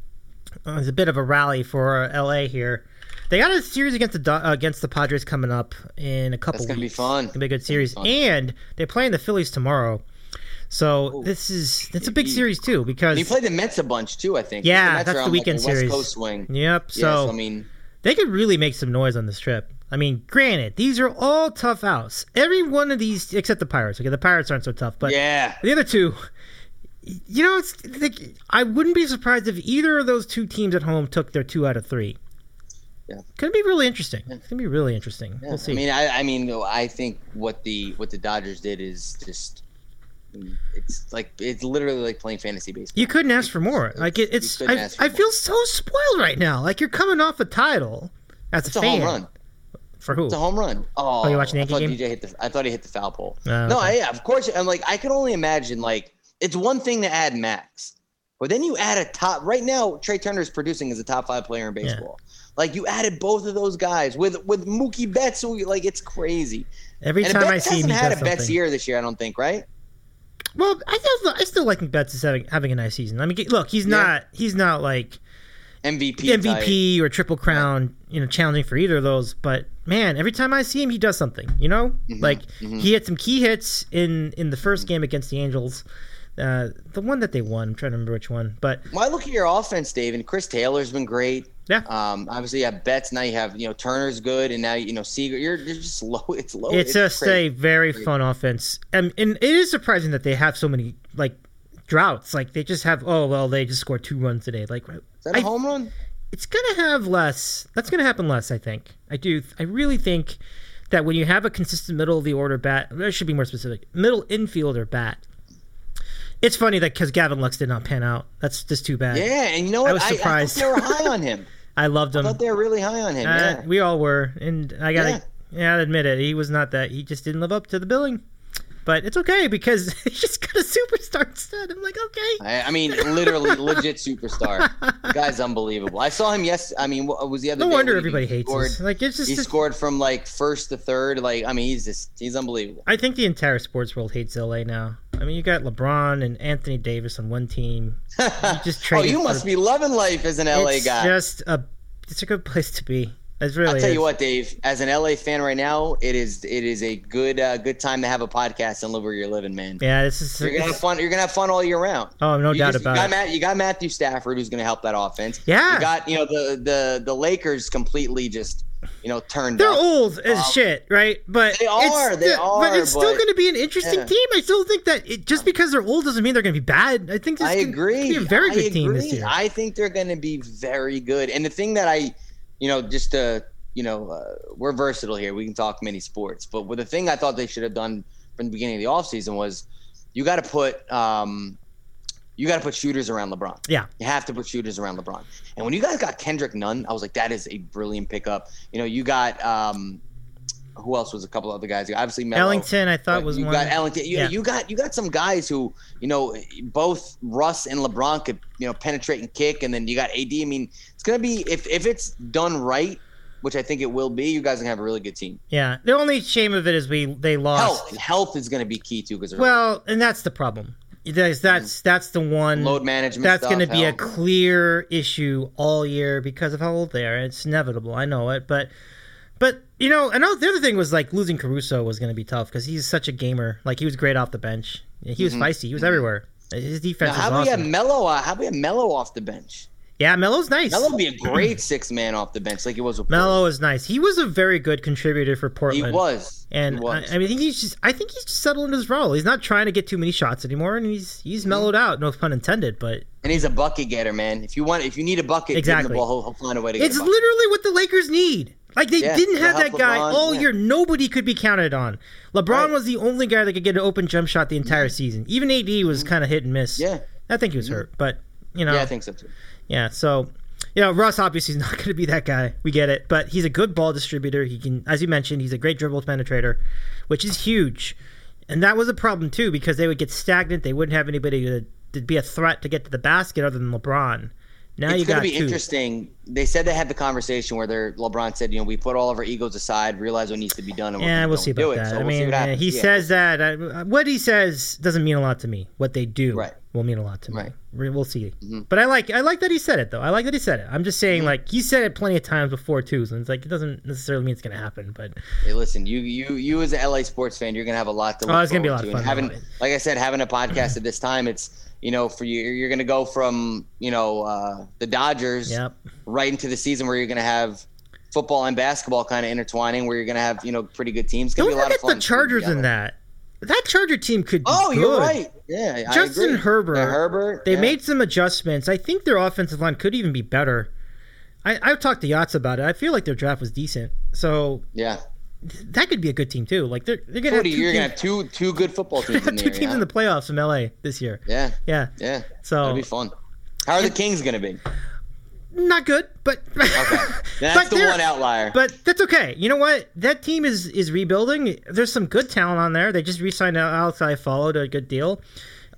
uh, there's a bit of a rally for uh, LA here. They got a series against the uh, against the Padres coming up in a couple That's gonna be fun. It's gonna be a good series, and they're playing the Phillies tomorrow. So this is that's a big series too because And he played the Mets a bunch too. I think. Yeah, the that's the weekend like, a West series. Coast swing. yep. So I mean, they could really make some noise on this trip. I mean, granted, these are all tough outs. Every one of these, except the Pirates. Okay, the Pirates aren't so tough, but yeah, the other two, you know, it's like, I wouldn't be surprised if either of those two teams at home took their two out of three. Yeah. Could be really interesting. It's gonna be really interesting. Yeah, We'll see. I mean, I, I mean, I think what the what the Dodgers did is just. It's like it's literally like playing fantasy baseball. you couldn't ask for more. Like it, it's, I, I feel so spoiled right now. Like you're coming off a title as It's a a fan. home run. For who? It's a home run. Oh, you watching the oh, I Yankee thought game? DJ hit the. I thought he hit the foul pole. Oh, no, okay. yeah, of course. I'm like, I can only imagine. Like, it's one thing to add Max, but then you add a top. Right now, Trea Turner is producing as a top five player in baseball. Like, you added both of those guys with with Mookie Betts. Who, like, it's crazy. Every and time I see him, hasn't he had a Betts year this year. I don't think. Right? Well, I still, I still like Betts is having, having a nice season. I mean, look, he's Yeah. not he's not like MVP. type. MVP or Triple Crown, you know, challenging for either of those. But man, every time I see him, he does something. You know, Mm-hmm, like he had some key hits in in the first game against the Angels, uh, the one that they won. I'm trying to remember which one, but Well, I look at your offense, Dave, and Chris Taylor's been great. yeah, Um, obviously, you have Betts. Now you have you know Turner's good, and now you know Seager. You're, you're just *laughs* low. It's low. it's just crazy. a very fun offense, and and it is surprising that they have so many like droughts. Like they just have oh well, they just scored two runs today. Like Is that a I- home run? It's gonna have less. That's gonna happen less. I think. I do. I really think that when you have a consistent middle of the order bat, there should be more specific middle infielder bat. It's funny that because Gavin Lux did not pan out. That's just too bad. Yeah, and you know what? was I, I, surprised. thought they were high on him. *laughs* I loved I him. thought they were really high on him. Uh, yeah. We all were, and I gotta, Yeah. yeah, I admit it. He was not that. He just didn't live up to the billing. But it's okay because *laughs* he's just got a superstar instead. I'm like, okay. I, I mean, literally, *laughs* legit superstar. The guy's unbelievable. I saw him. Yes, I mean, what was the other? No wonder everybody hates scored, us. Like it's just. He scored from like first to third. Like, I mean, he's just he's unbelievable. I think the entire sports world hates LA now. I mean, you got LeBron and Anthony Davis on one team. *laughs* You just oh, you for- must be loving life as an LA it's guy. just a. It's a good place to be. It's really. I'll tell you what, Dave. As an LA fan right now, it is it is a good uh, good time to have a podcast and live where you're living, man. Yeah, this is. You're gonna have fun. You're gonna have fun all year round. Oh, no you doubt just- about you got it. Matt, you got Matthew Stafford who's gonna help that offense. Yeah. You got you know the the the Lakers completely just you know turned They're up. old as Um, shit, right? But they it's are, they still- But are, it's still going to be an interesting yeah. team. I still think that it, just because they're old doesn't mean they're going to be bad. I think this I can- agree. Can be a very I good team this year. I think they're going to be very good. And the thing that I, you know, just to, you know, uh, we're versatile here. We can talk many sports. But the thing I thought they should have done from the beginning of the offseason was you got to put, um, you got to put shooters around LeBron. yeah, You have to put shooters around LeBron. And when you guys got Kendrick Nunn, I was like, that is a brilliant pickup. You know, you got um, who else was a couple other guys? Obviously, Melo. Ellington, I thought was you one. got Ellington. You, Yeah. you got you got some guys who you know both Russ and LeBron could you know penetrate and kick, and then you got AD. I mean, it's gonna be if if it's done right, which I think it will be. You guys are gonna have a really good team. yeah, the only shame of it is we they lost. Health health is gonna be key too because Well, and that's the problem. That's that's, that's the one load management. that's going to be a clear issue all year because of how old they are. It's inevitable. I know it, but but you know, and the other thing was like losing Caruso was going to be tough because he's such a gamer. Like he was great off the bench. He was feisty. He was everywhere. His defense Now, how about you have awesome. Melo? Uh, how about have Melo off the bench? Yeah, Melo's nice. Melo would be a great six man off the bench, like he was with Melo is nice. He was a very good contributor for Portland. He was. And he was. I, I mean, he's just. I think he's just settled into his role. He's not trying to get too many shots anymore, and he's he's Mm-hmm. mellowed out. No pun intended, but and he's a bucket getter, man. If you want, if you need a bucket, Exactly. the ball. He'll, he'll find a way to get it's literally what the Lakers need. Like they Yeah, didn't have that help guy LeBron, all yeah. year. Nobody could be counted on. LeBron Right. was the only guy that could get an open jump shot the entire season. Even AD was kind of hit and miss. Mm-hmm. Yeah. I think he was hurt, but you know, Yeah, I think so too. Yeah, so you know, Russ obviously is *laughs* not going to be that guy. We get it, but he's a good ball distributor. He can, as you mentioned, he's a great dribble penetrator, which is huge. And that was a problem too because they would get stagnant. They wouldn't have anybody to, to be a threat to get to the basket other than LeBron. Now you it's going to be two. interesting. They said they had the conversation where they're, LeBron said, you know, we put all of our egos aside, realize what needs to be done, and Yeah, we'll see about it. that. So I we'll mean, see what happens. he Yeah. says that uh, what he says doesn't mean a lot to me. What they do Right. will mean a lot to me. Right. We- We'll see. Mhm. But I like I like that he said it though. I like that he said it. I'm just Mm-hmm. saying like he said it plenty of times before too. So it's like it doesn't necessarily mean it's gonna happen. But Hey, listen, you you you as an LA sports fan, you're gonna have a lot to look Oh, it's gonna be a lot of fun, having, like I said, having a *clears throat* podcast at this time, it's you know, for you, you're gonna go from you know uh, the Dodgers Yep. right into the season where you're gonna have football and basketball kind of intertwining, where you're gonna have you know pretty good teams. It's don't be a lot of fun. the Chargers in that. That Charger team could be Oh, good. you're right. Yeah, Justin. Herbert. Herbert. They yeah. made some adjustments. I think their offensive line could even be better. I, I've talked to Yachts about it. I feel like their draft was decent. So Yeah. That could be a good team too. Like they're they're gonna have 2 you're gonna have two two good football *laughs* teams in two there. teams in the playoffs from LA this year. yeah, Yeah. yeah. So That'll be fun. How are the Kings gonna be? not good, but *laughs* Okay, that's but the one outlier. But that's okay. You know what? That team is is rebuilding. There's some good talent on there. They just re-signed Alex Iafallo a good deal.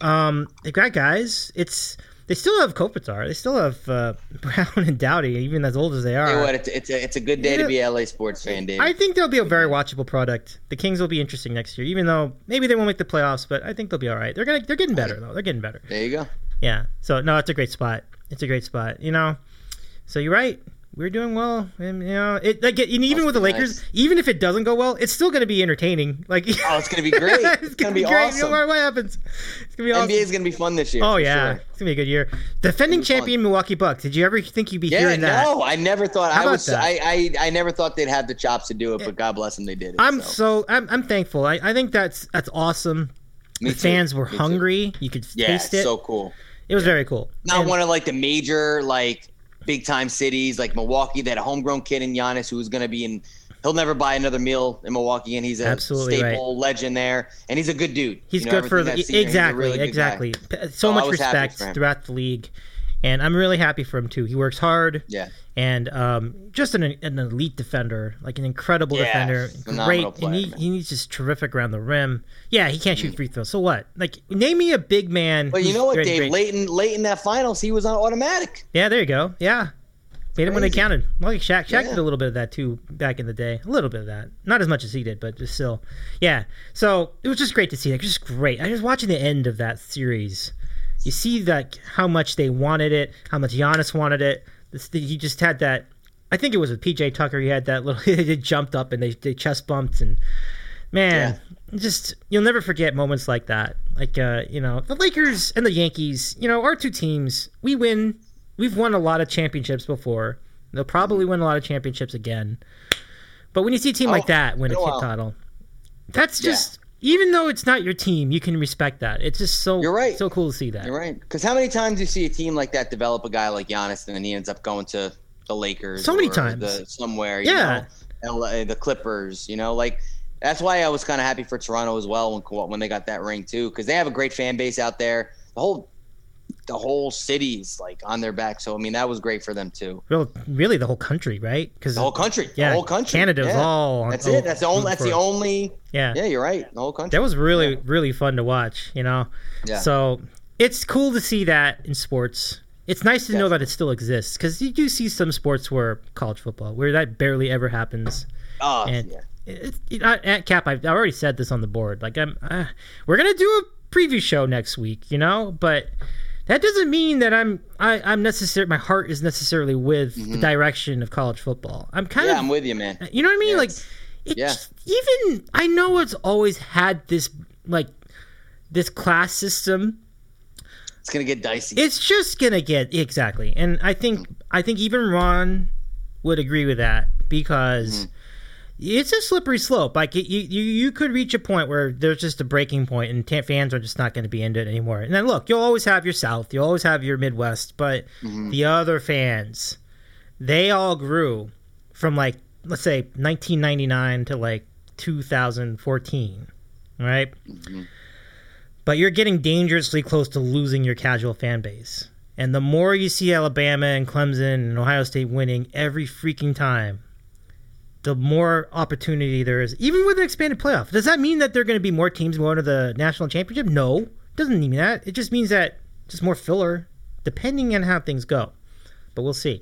Um, they got guys. It's they still have Kopitar. They still have uh, *laughs* Brown and Doughty, even as old as they Tell you are. what, it's, it's a it's a good day to be LA sports fan, Dave. I think they'll be a very watchable product. The Kings will be interesting next year, even though maybe they won't make the playoffs. But I think they'll be all right. They're gonna they're getting better though. They're getting better. there you go. Yeah. So no, it's a great spot. It's a great spot. You know. So you're right. We're doing well, and you know, it like and even with the Lakers, nice. even if it doesn't go well, it's still going to be entertaining. Like, Oh, it's gonna be *laughs* great. it's going to be, be great. awesome. No matter what happens, it's going to be awesome. NBA is gonna be fun this year. oh yeah, sure. it's going to be a good year. Defending It's champion Milwaukee Bucks. Did you ever think you'd be Yeah, hearing that? no, I never thought How I was. I, I I never thought they'd have the chops to do it, but God bless them, they did it. I'm so. so I'm, I'm thankful. I, I think that's that's awesome. Me the too. fans were Me too. hungry. You could Yeah, taste it. so cool. it was very cool. Not And- one of like the major like big time cities like Milwaukee. They had a homegrown kid in Giannis who's going to be in. He'll never buy another meal in Milwaukee, and he's a Absolutely staple legend there. And he's a good dude. He's You know, good for the everything I've seen, he's a exactly, really exactly. So Oh, much respect throughout the league. And I'm really happy for him too. He works hard. Yeah. And um, just an, an elite defender, like an incredible Yeah, defender, great, and he, player, he's just terrific around the rim. Yeah, he can't shoot free throws. So what? Like, name me a big man. But you know what, great- Dave? great- Late in late in that finals, he was on automatic. Yeah, there you go. Yeah. Made him when they counted. Like Shaq. Shaq Yeah. did a little bit of that too back in the day. A little bit of that. Not as much as he did, but just still. Yeah. So it was just great to see. Like, just great. I was watching the end of that series. You see that how much they wanted it, how much Giannis wanted it. This, he just had that. I think it was with PJ Tucker. He had that little. *laughs* They jumped up and they, they chest bumped and man, just you'll never forget moments like that. Like uh, you know, the Lakers and the Yankees. You know, our two teams. We win. We've won a lot of championships before. They'll probably win a lot of championships again. But when you see a team like Oh, that win a a title, that's Yeah. just even though it's not your team, you can respect that. It's just so You're right. so cool to see that. You're right. Because how many times do you see a team like that develop a guy like Giannis and then he ends up going to the Lakers? So many or times. The, somewhere, you Yeah. know, LA, the Clippers. You know, like that's why I was kind of happy for Toronto as well when when they got that ring too, because they have a great fan base out there. The whole the whole cities like on their back. So I mean, that was great for them too. Well, really, the whole country, right? Because The whole country. yeah, the whole country. Canada's yeah. all. That's all it. That's the only. That's the only. Yeah. Yeah, you're right. The whole country. That was really, Yeah. really fun to watch, you know? Yeah. So it's cool to see that in sports. It's nice to know that it still exists because you do see some sports where college football, where that barely ever happens. Oh, And yeah. know, at Cap, I've already said this on the board. Like, I'm, uh, we're going to do a preview show next week, you know? But that doesn't mean that I'm, I, I'm necessarily, my heart is necessarily with the direction of college football. I'm kind Mm-hmm. Yeah, of I'm with you, man. you know what I mean? Like, it's even I know it's always had this like this class system. It's gonna get dicey. It's just gonna get exactly, and I think I think even Ron would agree with that because it's a slippery slope. Like you, you, you could reach a point where there's just a breaking point, and ta- fans are just not going to be into it anymore. And then look, you'll always have your South, you'll always have your Midwest, but mm-hmm. the other fans, they all grew from like let's say 1999 to like 2014, right? Mm-hmm. But you're getting dangerously close to losing your casual fan base. And the more you see Alabama and Clemson and Ohio State winning every freaking time, the more opportunity there is, even with an expanded playoff. Does that mean that there are going to be more teams going to the national championship? No, it doesn't mean that. It just means that just more filler, depending on how things go. But we'll see.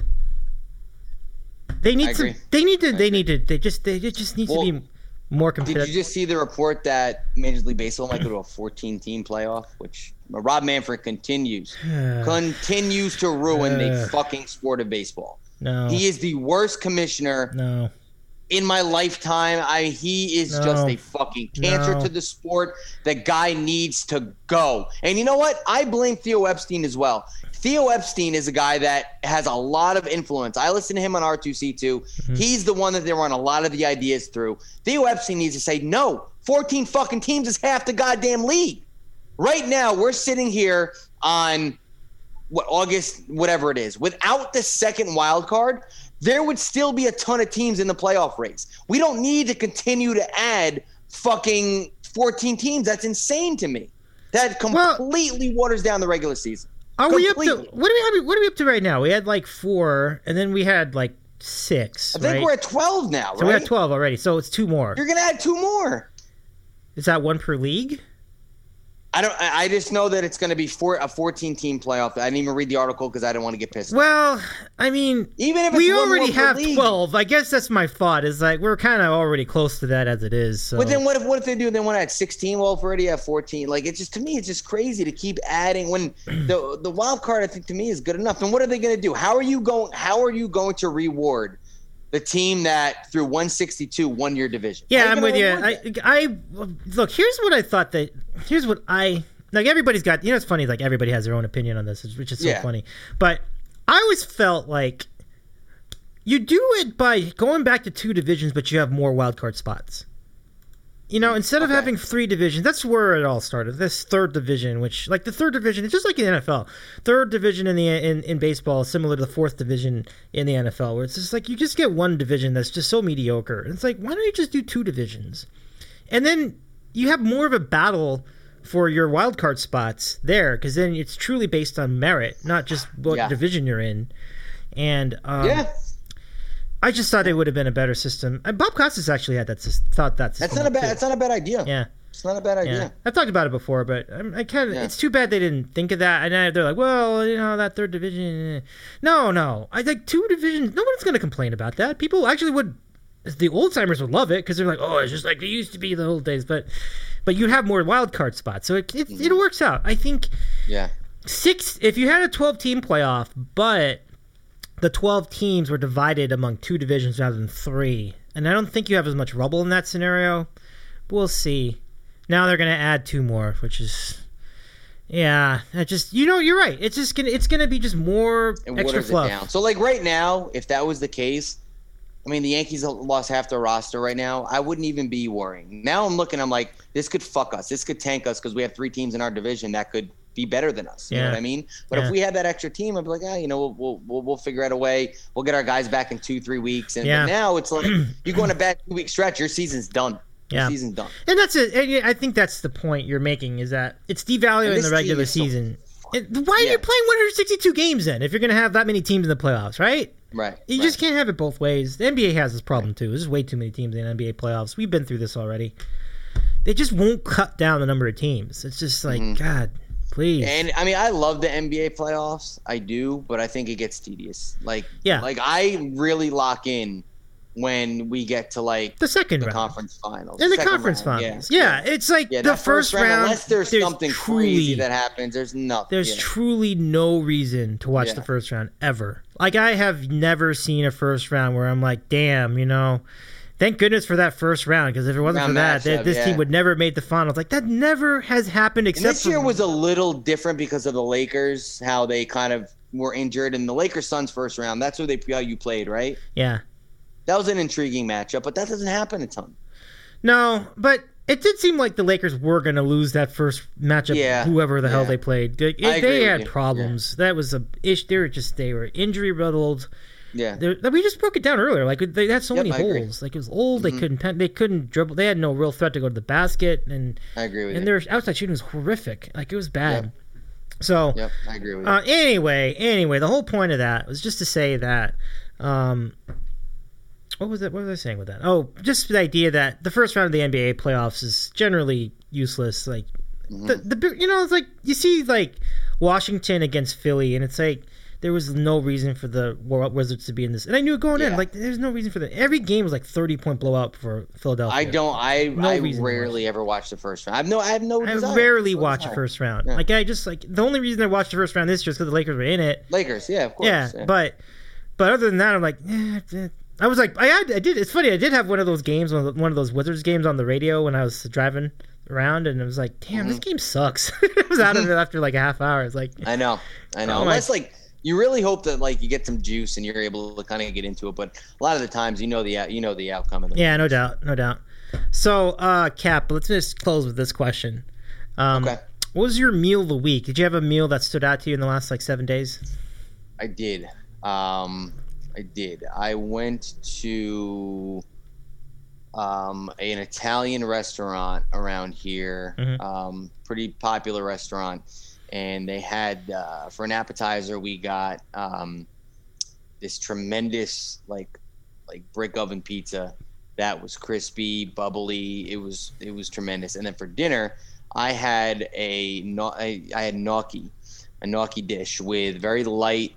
They need agree. They need to. They need to. They just. They just need Well, to be more Did you just see the report that Major League Baseball might go to a 14 team playoff? Which Rob Manfred continues *sighs* continues to ruin the *sighs* fucking sport of baseball. no. He is the worst commissioner no. In my lifetime. I he is just a fucking cancer No. to the sport. The guy needs to go. And you know what? I blame Theo Epstein as well. Theo Epstein is a guy that has a lot of influence. I listen to him on R2C2. Mm-hmm. He's the one that they run a lot of the ideas through. Theo Epstein needs to say, no, 14 fucking teams is half the goddamn league. Right now, we're sitting here on what August, whatever it is, without the second wild card, there would still be a ton of teams in the playoff race. We don't need to continue to add fucking 14 teams. That's insane to me. That Well- completely waters down the regular season. Are we up to what do we? What are we up to right now? We had like four, and then we had like six. I think right? we're at 12 now, right? so we got twelve already. So it's two more. You're gonna add two more. Is that one per league? I don't. I just know that it's going to be four, a 14 team playoff. I didn't even read the article because I didn't want to get pissed. Well, I mean, Even if it's we already have league. twelve. I guess that's my thought. Is like we're kind of already close to that as it is. So. But then what if what if they do? They want to add 16. Well, if already have 14, like it's just to me, it's just crazy to keep adding when the the wild card. I think to me is good enough. And what are they going to do? How are you going? How are you going to reward the team that through 162 won your division? Yeah, I'm with you. I. I look. Here's what I thought that. Here's what I like. Everybody's got. You know, it's funny. Like everybody has their own opinion on this, which is so Yeah. funny. But I always felt like you do it by going back to two divisions, but you have more wild card spots. You know, instead of Okay. having three divisions, that's where it all started. This third division, which like the third division, it's just like the NFL. Third division in the in, in baseball is similar to the fourth division in the NFL, where it's just like you just get one division that's just so mediocre. It's like why don't you just do two divisions? And then you have more of a battle for your wild card spots there because then it's truly based on merit, not just what Yeah. division you're in. And um, yeah, I just thought it would have been a better system. And Bob Costas actually had that thought that system. that's not a bad. too. That's not a bad idea. Yeah. It's not a bad idea. Yeah, I've talked about it before, but I'm, I kind of. Yeah. It's too bad they didn't think of that. And I, they're like, well, you know, that third division. eh." No, no, I like two divisions. No one's gonna complain about that. People actually would. The old timers would love it because they're like, oh, it's just like it used to be the old days. But, but you have more wild card spots, so it it, Mm-hmm. it works out. I think Yeah. six. If you had a 12 team playoff, but the 12 teams were divided among two divisions rather than three, and I don't think you have as much rubble in that scenario. But We'll see. Now they're going to add two more, which is. Yeah, I just you know you're right. It's just gonna it's gonna be just more It extra fluff. down. So like right now, if that was the case, I mean the Yankees lost half their roster right now. I wouldn't even be worrying. Now I'm looking. I'm like, this could fuck us. This could tank us because we have three teams in our division that could be better than us. You know what I mean? But Yeah. if we had that extra team, I'd be like, ah, you know, we'll we'll, we'll, figure out a way. We'll get our guys back in two three weeks. And Yeah. now it's like *clears throat* you go on a bad two week stretch, your season's done. Your Yeah. season's done. And that's it. I think that's the point you're making is that it's devaluing the regular is so season. Why are Yeah. you playing 162 games then if you're going to have that many teams in the playoffs, right? Right. You right. just can't have it both ways. The NBA has this problem too. There's way too many teams in the NBA playoffs. We've been through this already. They just won't cut down the number of teams. It's just like God, please. And I mean, I love the NBA playoffs. I do, but I think it gets tedious. Like, Yeah. like I really lock in when we get to like the second the round. conference finals. In the second conference round, finals. Yeah. it's like Yeah, the that first, round. unless there's, something truly, crazy that happens, there's nothing. There's yeah. truly no reason to watch Yeah. the first round ever. Like I have never seen a first round where I'm like, damn, you know, thank goodness for that first round because if it wasn't Round for that, this yeah. team would never have made the finals. Like that never has happened And except this year was a little different because of the Lakers, how they kind of were injured, and the Lakers Suns first round. That's where they how you played, right? yeah. That was an intriguing matchup, but that doesn't happen a ton. No, but it did seem like the Lakers were going to lose that first matchup. Yeah, whoever the hell they played, they, they had problems. That was a ish. They were just they were injury riddled. Yeah, They're- We just broke it down earlier. Like they had so Yep, many I agree. Mm-hmm. holes. Like it was old. They couldn't. pen- They couldn't dribble. They had no real threat to go to the basket, and I agree with and you. their outside shooting was horrific. Like it was bad. So Yep, I agree with you. uh, anyway, anyway, the whole point of that was just to say that. Um, what was it? What was I saying with that? Oh, just the idea that the first round of the NBA playoffs is generally useless. Like the the you know it's like you see like Washington against Philly, and it's like there was no reason for the Wizards to be in this, and I knew it going in. Like there's no reason for that. Every game was like thirty point blowout for Philadelphia. I don't. I No I rarely ever watch the first round. I have no. I have no. I desire. rarely No watch a first round. Yeah. Like I just like the only reason I watched the first round this year is because the Lakers were in it. Lakers. Yeah, of course. yeah, but but other than that, I'm like, eh. I was like, I had, I did. It's funny. I did have one of those games, one of the- one of those Wizards games on the radio when I was driving around, and I was like, damn, Mm-hmm. this game sucks. *laughs* I was out of it after like a half hour. It's like, I know. I know. My- like you really hope that like you get some juice and you're able to kind of get into it, but a lot of the times you know the you know the outcome of the yeah, no doubt, no doubt. So, uh, Cap, let's just close with this question. Um, Okay. What was your meal of the week? Did you have a meal that stood out to you in the last like seven days? I did. Um, I did. I went to um, an Italian restaurant around here, Mhm. um, pretty popular restaurant, and they had uh, for an appetizer we got um, this tremendous like like brick oven pizza that was crispy, bubbly. It was it was tremendous. And then for dinner, I had a I, I had gnocchi, a gnocchi dish with very light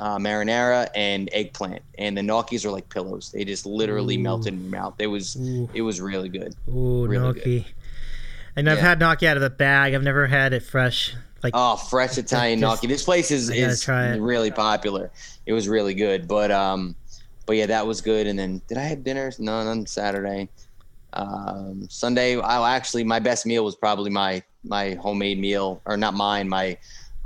uh, marinara and eggplant, and the gnocchis are like pillows. They just literally Ooh. melted in your mouth. It was Ooh. it was really good. Ooh, Really gnocchi. And I've Yeah. had gnocchi out of the bag. I've never had it fresh. Like Oh, fresh Italian Just- gnocchi. This place is is really popular. It was really good, but um, but yeah, that was good. And then did I have dinner? No, on Saturday. Um, Sunday, I actually my best meal was probably my my homemade meal, or not mine. My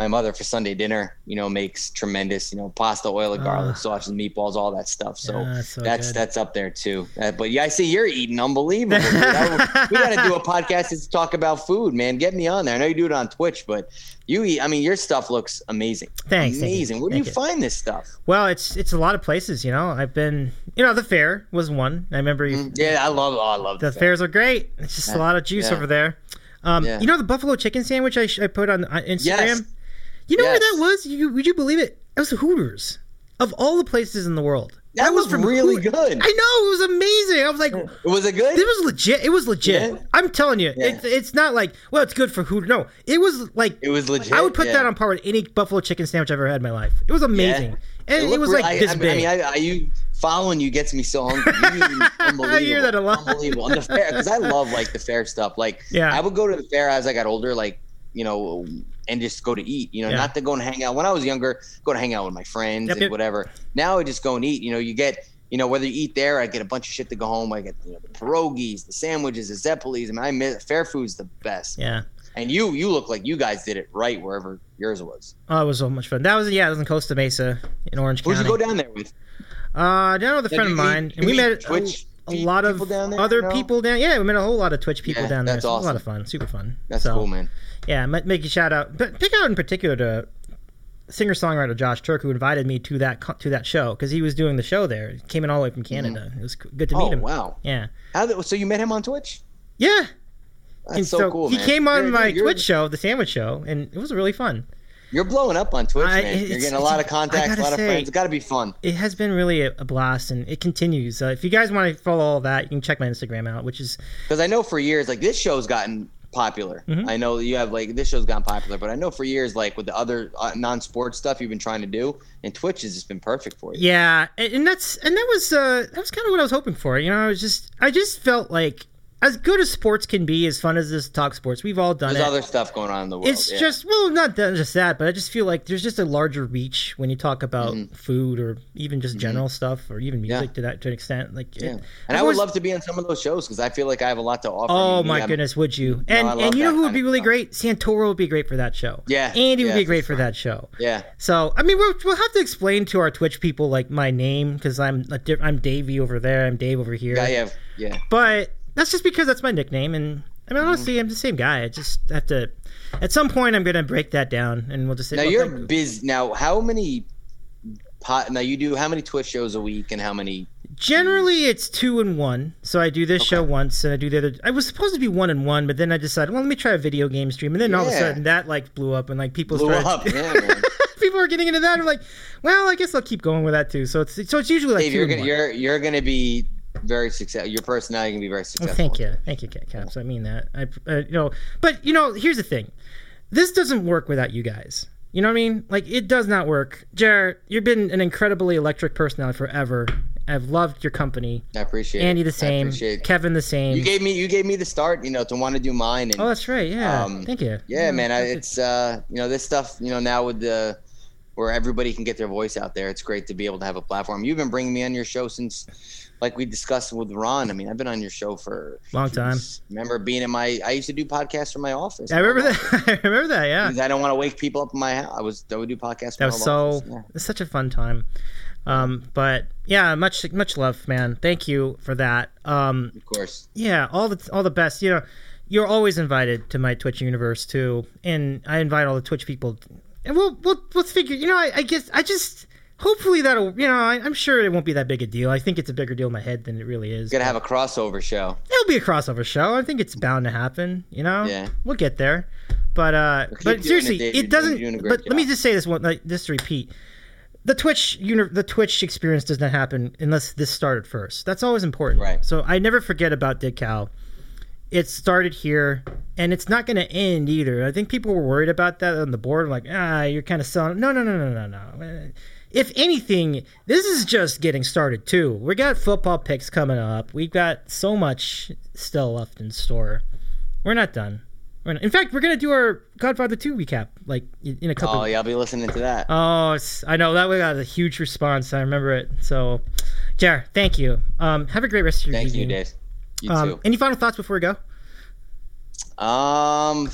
my mother for Sunday dinner, you know, makes tremendous, you know, pasta, oil, and garlic, Ah. sausage, meatballs, all that stuff. So Yeah, that's so that's that's up there too. Uh, but yeah, I see you're eating unbelievable. I- we got to do a *laughs* podcast to talk about food, man. Get me on there. I know you do it on Twitch, but you eat. I mean, your stuff looks amazing. Thanks, thank amazing. Where do you you. find this stuff? Well, it's it's a lot of places, you know. I've been, you know, the fair was one. I remember you, Yeah, I love. Oh, I love the the fairs are great. It's just a lot of juice Yeah. over there. Um, Yeah. You know the buffalo chicken sandwich I, sh- I put on on Instagram. Yes. You know where that was? You, would you believe it? It was Hooters. Of all the places in the world, That was really Hoot- good. I know it was amazing. I was like, *laughs* Was it good? It was legit. It was legit. Yeah. I'm telling you, Yeah. it, it's not like well, it's good for Hooters. No, it was like It was legit, I would put yeah. that on par with any buffalo chicken sandwich I've ever had in my life. It was amazing, and it, looked was like I, this I, big. I mean, I, I, you following you gets me so hungry. *laughs* I hear that a lot. Unbelievable. And the fair, because I love like the fair stuff. Like, Yeah. I would go to the fair as I got older, like you know, and just go to eat. You know, Yeah. not to go and hang out. When I was younger, go to hang out with my friends Yep, and yep. whatever. Now I just go and eat. You know, you get. You know, whether you eat there, I get a bunch of shit to go home. I get you know, the pierogies, the sandwiches, the zeppelis. I mean, I miss fair food's the best. yeah. And you, you look like you guys did it right wherever yours was. Oh, it was so much fun. That was yeah, it was in Costa Mesa in Orange Who'd County. you go down there with? Uh, down with a friend of mine, and we met a, Twitch a lot of people down there, other no? people down. Yeah, we met a whole lot of Twitch people Yeah, down there. that's so was a lot of fun, super fun. That's So, cool, man. Yeah, ma- make a shout out, but pick out in particular to singer songwriter Josh Turk, who invited me to that to that show because he was doing the show there. He came in all the way from Canada. It was good to meet Oh him. wow! Yeah, so you met him on Twitch? yeah. That's And so, cool. He man. came on You're- my you're, Twitch show, the Sandwich Show, and it was really fun. You're blowing up on Twitch, I- man. You're getting a lot of contacts, a lot of friends. It's got to be fun. It has been really a, a blast, and it continues. Uh, if you guys want to follow all that, you can check my Instagram out, which is Because I know for years, like this show's gotten popular. Mm-hmm. I know you have like this show's gotten popular, but I know for years, like with the other uh, non-sports stuff you've been trying to do, and Twitch has just been perfect for you. Yeah, and and that's and that was uh that was kind of what I was hoping for. You know, I was just I just felt like as good as sports can be, as fun as this talk sports, we've all done There's it. other stuff going on in the world. it's yeah. just well, not that, just that, but I just feel like there's just a larger reach when you talk about food or even just general stuff or even music Mm-hmm. Yeah. to that to an extent. Like, Yeah. it- And I I've would always- love to be on some of those shows because I feel like I have a lot to offer. Oh my I'm- goodness, would you? And I love and you know who would be really great? Santoro would be great for that show. Yeah, Andy would be great for that show. Yeah. So I mean, we'll, we'll have to explain to our Twitch people like my name because I'm a diff- I'm Davey over there. I'm Dave over here. Yeah, yeah, yeah. But that's just because that's my nickname, and I mean, honestly, I'm the same guy. I just have to. At some point, I'm gonna break that down, and we'll just say. Now well, you're busy. Now, how many? Pot, now you do how many Twitch shows a week, and how many? Generally, it's two and one. So I do this show once, and I do the other. I was supposed to be one and one, but then I decided, well, let me try a video game stream, and then all of a sudden that like blew up, and like people Blew started. up, *laughs* yeah, man. people are getting into that. I'm like, well, I guess I'll keep going with that too. So it's so it's usually like Dave, you're gonna you're you're gonna be very successful. Your personality can be very Well, successful. thank you, thank you, Cat Caps. I mean that. I, uh, you know, but you know, here's the thing: this doesn't work without you guys. You know what I mean? Like it does not work. Jared, you've been an incredibly electric personality forever. I've loved your company. I appreciate Andy the same. Kevin the same. You gave me you gave me the start, you know, to want to do mine. And oh, that's right. Yeah. Um, thank you. yeah, man, I, it's uh, you know, this stuff, you know, now with the where everybody can get their voice out there, it's great to be able to have a platform. You've been bringing me on your show since, like we discussed with Ron. I mean, I've been on your show for Long time. Remember being in my? I used to do podcasts from my office. I remember that. *laughs* I remember that. Yeah. Because I don't want to wake people up in my house. I was I would do podcasts. That From was my so. office. Yeah. It's such a fun time. Um, but yeah, much much love, man. Thank you for that. Um, Of course. yeah, all the all the best. You know, you're always invited to my Twitch universe too, and I invite all the Twitch people. And we'll we'll we'll figure. You know, I, I guess I just hopefully that'll. You know, I, I'm sure it won't be that big a deal. I think it's a bigger deal in my head than it really is. Gonna have a crossover show. It'll be a crossover show. I think it's bound to happen. You know, Yeah. we'll get there. But uh, but seriously, it, it, doesn't. you're doing a great but let me just say this one, like just to repeat. The Twitch, uni- the Twitch experience does not happen unless this started first. That's always important. Right. So I never forget about Dick Cow. It started here, and it's not going to end either. I think people were worried about that on the board, like, ah, you're kind of selling. No, no, no, no, no, no. If anything, this is just getting started too. We got football picks coming up. We've got so much still left in store. We're not done. We're not, in fact, we're gonna do our Godfather 2 recap like in a couple. Oh yeah, I'll be listening to that. Oh, I know that we got a huge response. I remember it. So, Jar, thank you. Um, have a great rest of your Thank you, evening. Dave. You Um, too. any final thoughts before we go? Um,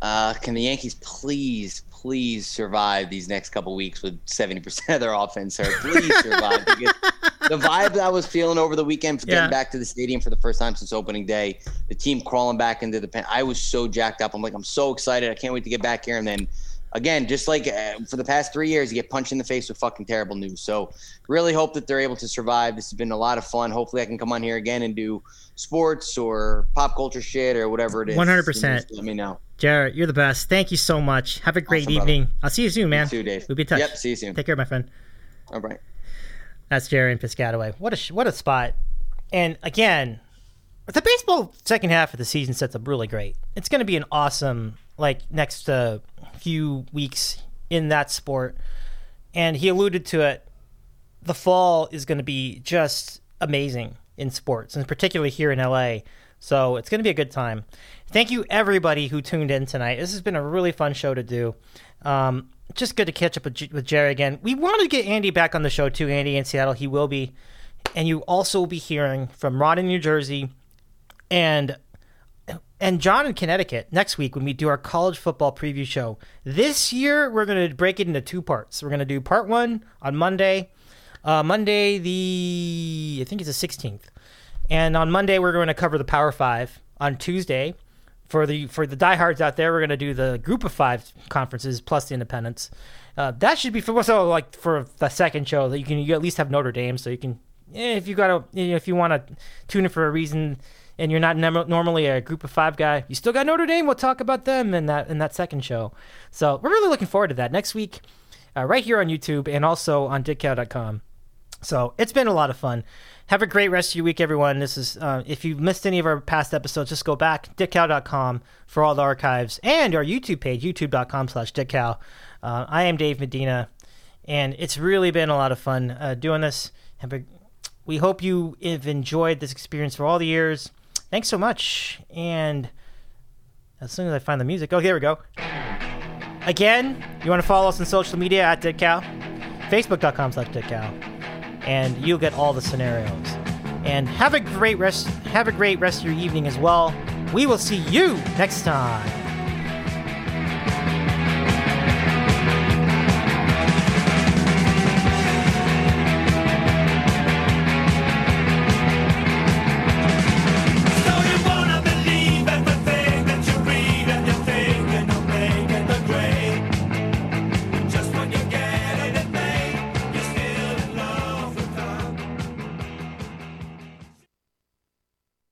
uh, can the Yankees please, please survive these next couple weeks with seventy percent of their offense? Sir, please survive. the vibe that I was feeling over the weekend, for getting Yeah. back to the stadium for the first time since opening day, the team crawling back into the pen. I was so jacked up. I'm like, I'm so excited. I can't wait to get back here. And then again, just like uh, for the past three years, you get punched in the face with fucking terrible news. So really hope that they're able to survive. This has been a lot of fun. Hopefully, I can come on here again and do sports or pop culture shit or whatever it is. One hundred percent. Let me know. Jared, you're the best. Thank you so much. Have a great Awesome, evening. brother. I'll see you soon, man. You too, Dave. We'll be in touch. Yep. See you soon. Take care, my friend. All right. That's Gerry and Piscataway. What a sh- what a spot. And again, the baseball second half of the season sets up really great. It's going to be an awesome like next uh, few weeks in that sport. And he alluded to it. The fall is going to be just amazing in sports, and particularly here in LA. So it's going to be a good time. Thank you everybody who tuned in tonight. This has been a really fun show to do. Um, just good to catch up with, with Gerry again. We want to get Andy back on the show too. Andy in Seattle, he will be, and you also will be hearing from Ron in New Jersey, and and John in Connecticut next week when we do our college football preview show. This year we're going to break it into two parts. We're going to do part one on Monday, uh, Monday the I think it's the sixteenth, and on Monday we're going to cover the Power Five. On Tuesday, for the for the diehards out there, we're going to do the Group of Five conferences plus the Independents. Uh, that should be for so like for the second show that you can you at least have Notre Dame, so you can eh, if you got to if you want to tune in for a reason and you're not normally a Group of Five guy, you still got Notre Dame. We'll talk about them in that in that second show. So we're really looking forward to that next week, uh, right here on YouTube and also on dickcow.com. So it's been a lot of fun. Have a great rest of your week, everyone. This is uh, if you've missed any of our past episodes, just go back dickcow.com for all the archives and our YouTube page, youtube.com slash dickcow. Uh, I am Dave Medina, and it's really been a lot of fun uh, doing this. A, we hope you have enjoyed this experience for all the years. Thanks so much. And as soon as I find the music, oh, here we go. Again, you want to follow us on social media at dickcow, facebook.com slash dickcow and you'll get all the scenarios. And have a great rest have a great rest of your evening as well. We will see you next time.